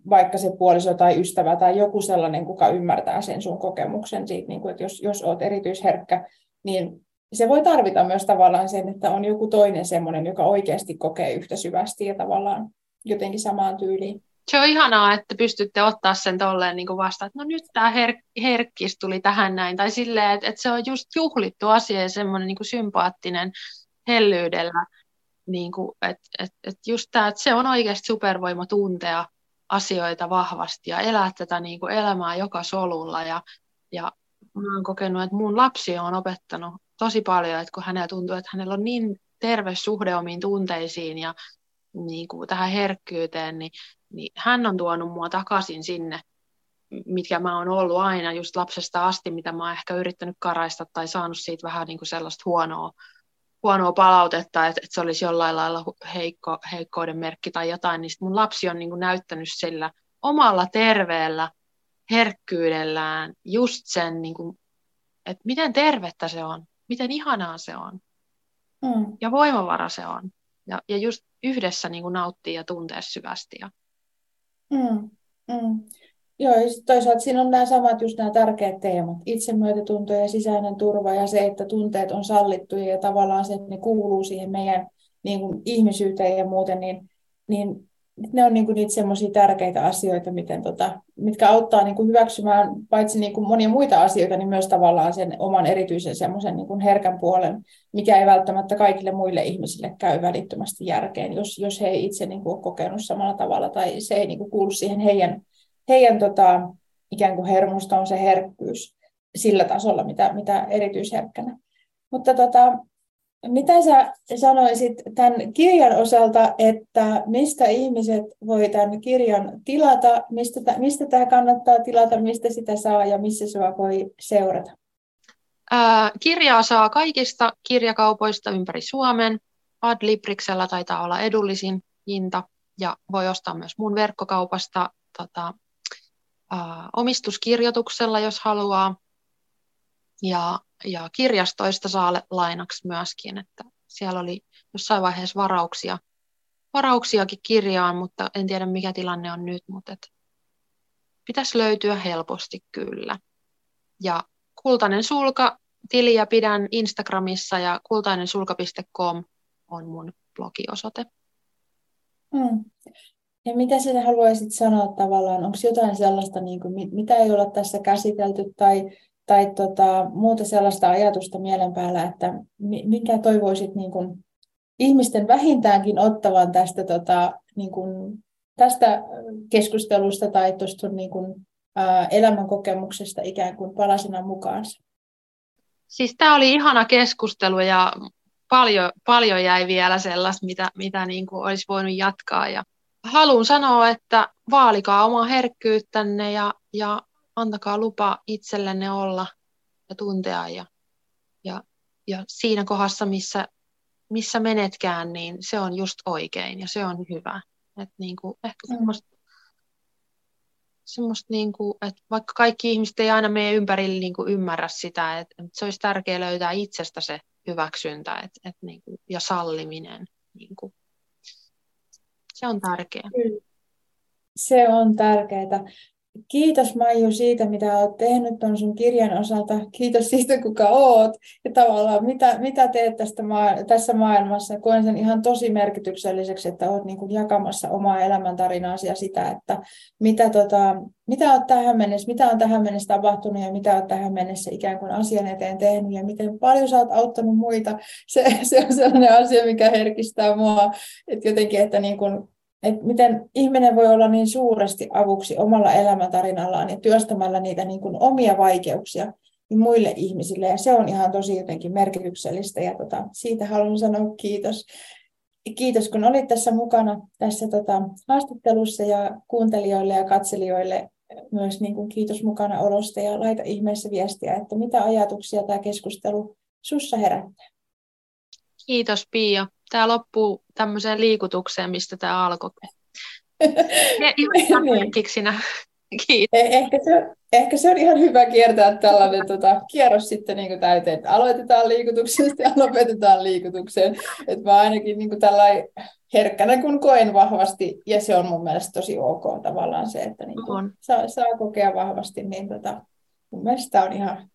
vaikka se puoliso tai ystävä tai joku sellainen, kuka ymmärtää sen sun kokemuksen siitä, niin kuin, että jos, jos olet erityisherkkä, niin se voi tarvita myös tavallaan sen, että on joku toinen semmoinen, joka oikeasti kokee yhtä syvästi ja tavallaan jotenkin samaan tyyliin. Se on ihanaa, että pystytte ottaa sen tolleen niin kuin vastaan, että no nyt tämä her- herkkis tuli tähän näin, tai silleen, että, että se on just juhlittu asia ja semmoinen niin sympaattinen hellyydellä niin kuin, et, et, et just tämä, että se on oikeasti supervoima tuntea asioita vahvasti ja elää tätä niin kuin elämää joka solulla. Ja, ja mä oon kokenut, että mun lapsi on opettanut tosi paljon, että kun hänellä tuntuu, että hänellä on niin terve suhde omiin tunteisiin ja niin kuin tähän herkkyyteen, niin, niin hän on tuonut mua takaisin sinne, mitkä mä oon ollut aina just lapsesta asti, mitä mä oon ehkä yrittänyt karaista tai saanut siitä vähän niin kuin sellaista huonoa huonoa palautetta, että, että se olisi jollain lailla heikko, heikkouden merkki tai jotain, niin mun lapsi on niin kuin näyttänyt sillä omalla terveellä herkkyydellään just sen, niin kuin, että miten tervettä se on, miten ihanaa se on mm. ja voimavara se on. Ja, ja just yhdessä niin kuin nauttii ja tuntee syvästi. Ja... Mm. Mm. Joo, ja toisaalta siinä on nämä samat just nämä tärkeät teemat. Itsemyötätunto ja sisäinen turva ja se, että tunteet on sallittuja ja tavallaan se, että ne kuuluu siihen meidän niin kuin, ihmisyyteen ja muuten, niin, niin ne on niin kuin, niitä semmoisia tärkeitä asioita, miten, tota, mitkä auttaa niin kuin, hyväksymään paitsi niin kuin, monia muita asioita, niin myös tavallaan sen oman erityisen semmoisen niin herkän puolen, mikä ei välttämättä kaikille muille ihmisille käy välittömästi järkeen, jos, jos he ei itse niin kuin, ole kokenut samalla tavalla tai se ei niin kuin, kuulu siihen heidän heidän tota, ikään kuin hermosta on se herkkyys sillä tasolla, mitä, mitä erityisherkkänä. Mutta tota, mitä sä sanoisit tämän kirjan osalta, että mistä ihmiset voi tämän kirjan tilata, mistä, mistä tämä kannattaa tilata, mistä sitä saa ja missä se voi seurata? Ää, kirjaa saa kaikista kirjakaupoista ympäri Suomen. Adlibriksellä taitaa olla edullisin hinta ja voi ostaa myös mun verkkokaupasta tota, omistuskirjoituksella, jos haluaa. Ja, ja kirjastoista saa lainaksi myöskin, että siellä oli jossain vaiheessa varauksia, varauksiakin kirjaan, mutta en tiedä mikä tilanne on nyt, mutta et pitäisi löytyä helposti kyllä. Ja Kultainen sulka tiliä pidän Instagramissa ja kultainensulka.com on mun blogiosoite. Mm. Ja mitä sinä haluaisit sanoa tavallaan, onko jotain sellaista, niin kuin, mitä ei olla tässä käsitelty tai, tai tota, muuta sellaista ajatusta mielen päällä, että minkä toivoisit niin kuin, ihmisten vähintäänkin ottavan tästä, tota, niin kuin, tästä keskustelusta tai tuosta niin kuin, ää, elämänkokemuksesta ikään kuin palasena mukaansa? Siis tämä oli ihana keskustelu ja paljon, paljon jäi vielä sellaista, mitä, mitä niin kuin olisi voinut jatkaa. Ja haluan sanoa, että vaalikaa omaa herkkyyttänne ja, ja antakaa lupa itsellenne olla ja tuntea. Ja, ja, ja siinä kohdassa, missä, missä menetkään, niin se on just oikein ja se on hyvä. Et niin kuin, ehkä mm. semmoista, niin kuin, että vaikka kaikki ihmiset ei aina meidän ympärillä niin kuin ymmärrä sitä, että, että se olisi tärkeää löytää itsestä se hyväksyntä että, että, niin kuin, ja salliminen. Niin kuin. Se on tärkeää. Se on tärkeää. Kiitos Maiju siitä, mitä olet tehnyt tuon sun kirjan osalta. Kiitos siitä, kuka oot ja tavallaan mitä, mitä teet tästä maa- tässä maailmassa. Koen sen ihan tosi merkitykselliseksi, että olet niin jakamassa omaa elämäntarinaasi ja sitä, että mitä, tota, mitä olet tähän mennessä, mitä on tähän mennessä tapahtunut ja mitä olet tähän mennessä ikään kuin asian eteen tehnyt ja miten paljon sä oot auttanut muita. Se, se on sellainen asia, mikä herkistää mua, että jotenkin, että niin kuin että miten ihminen voi olla niin suuresti avuksi omalla elämäntarinallaan ja työstämällä niitä niin kuin omia vaikeuksia niin muille ihmisille. Ja se on ihan tosi jotenkin merkityksellistä ja tota, siitä haluan sanoa kiitos. Kiitos, kun olit tässä mukana tässä tota, haastattelussa ja kuuntelijoille ja katselijoille myös niin kuin kiitos mukana olosta ja laita ihmeessä viestiä, että mitä ajatuksia tämä keskustelu sussa herättää. Kiitos Pia tämä loppuu tämmöiseen liikutukseen, mistä tämä alkoi. ihan niin. Kiitos. Eh, ehkä se, ehkä se on ihan hyvä kiertää tällainen tota, kierros sitten niin täyteen, että aloitetaan liikutuksesta ja lopetetaan liikutukseen. Että mä ainakin niin kuin herkkänä kun koen vahvasti, ja se on mun mielestä tosi ok tavallaan se, että niin kuin saa, saa kokea vahvasti, niin tota, mun mielestä on ihan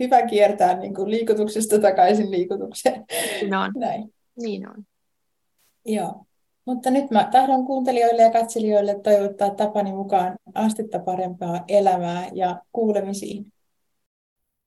hyvä kiertää niin kuin liikutuksesta takaisin liikutukseen. No. Näin. Niin on. Joo. Mutta nyt mä tahdon kuuntelijoille ja katselijoille toivottaa tapani mukaan astetta parempaa elämää ja kuulemisiin.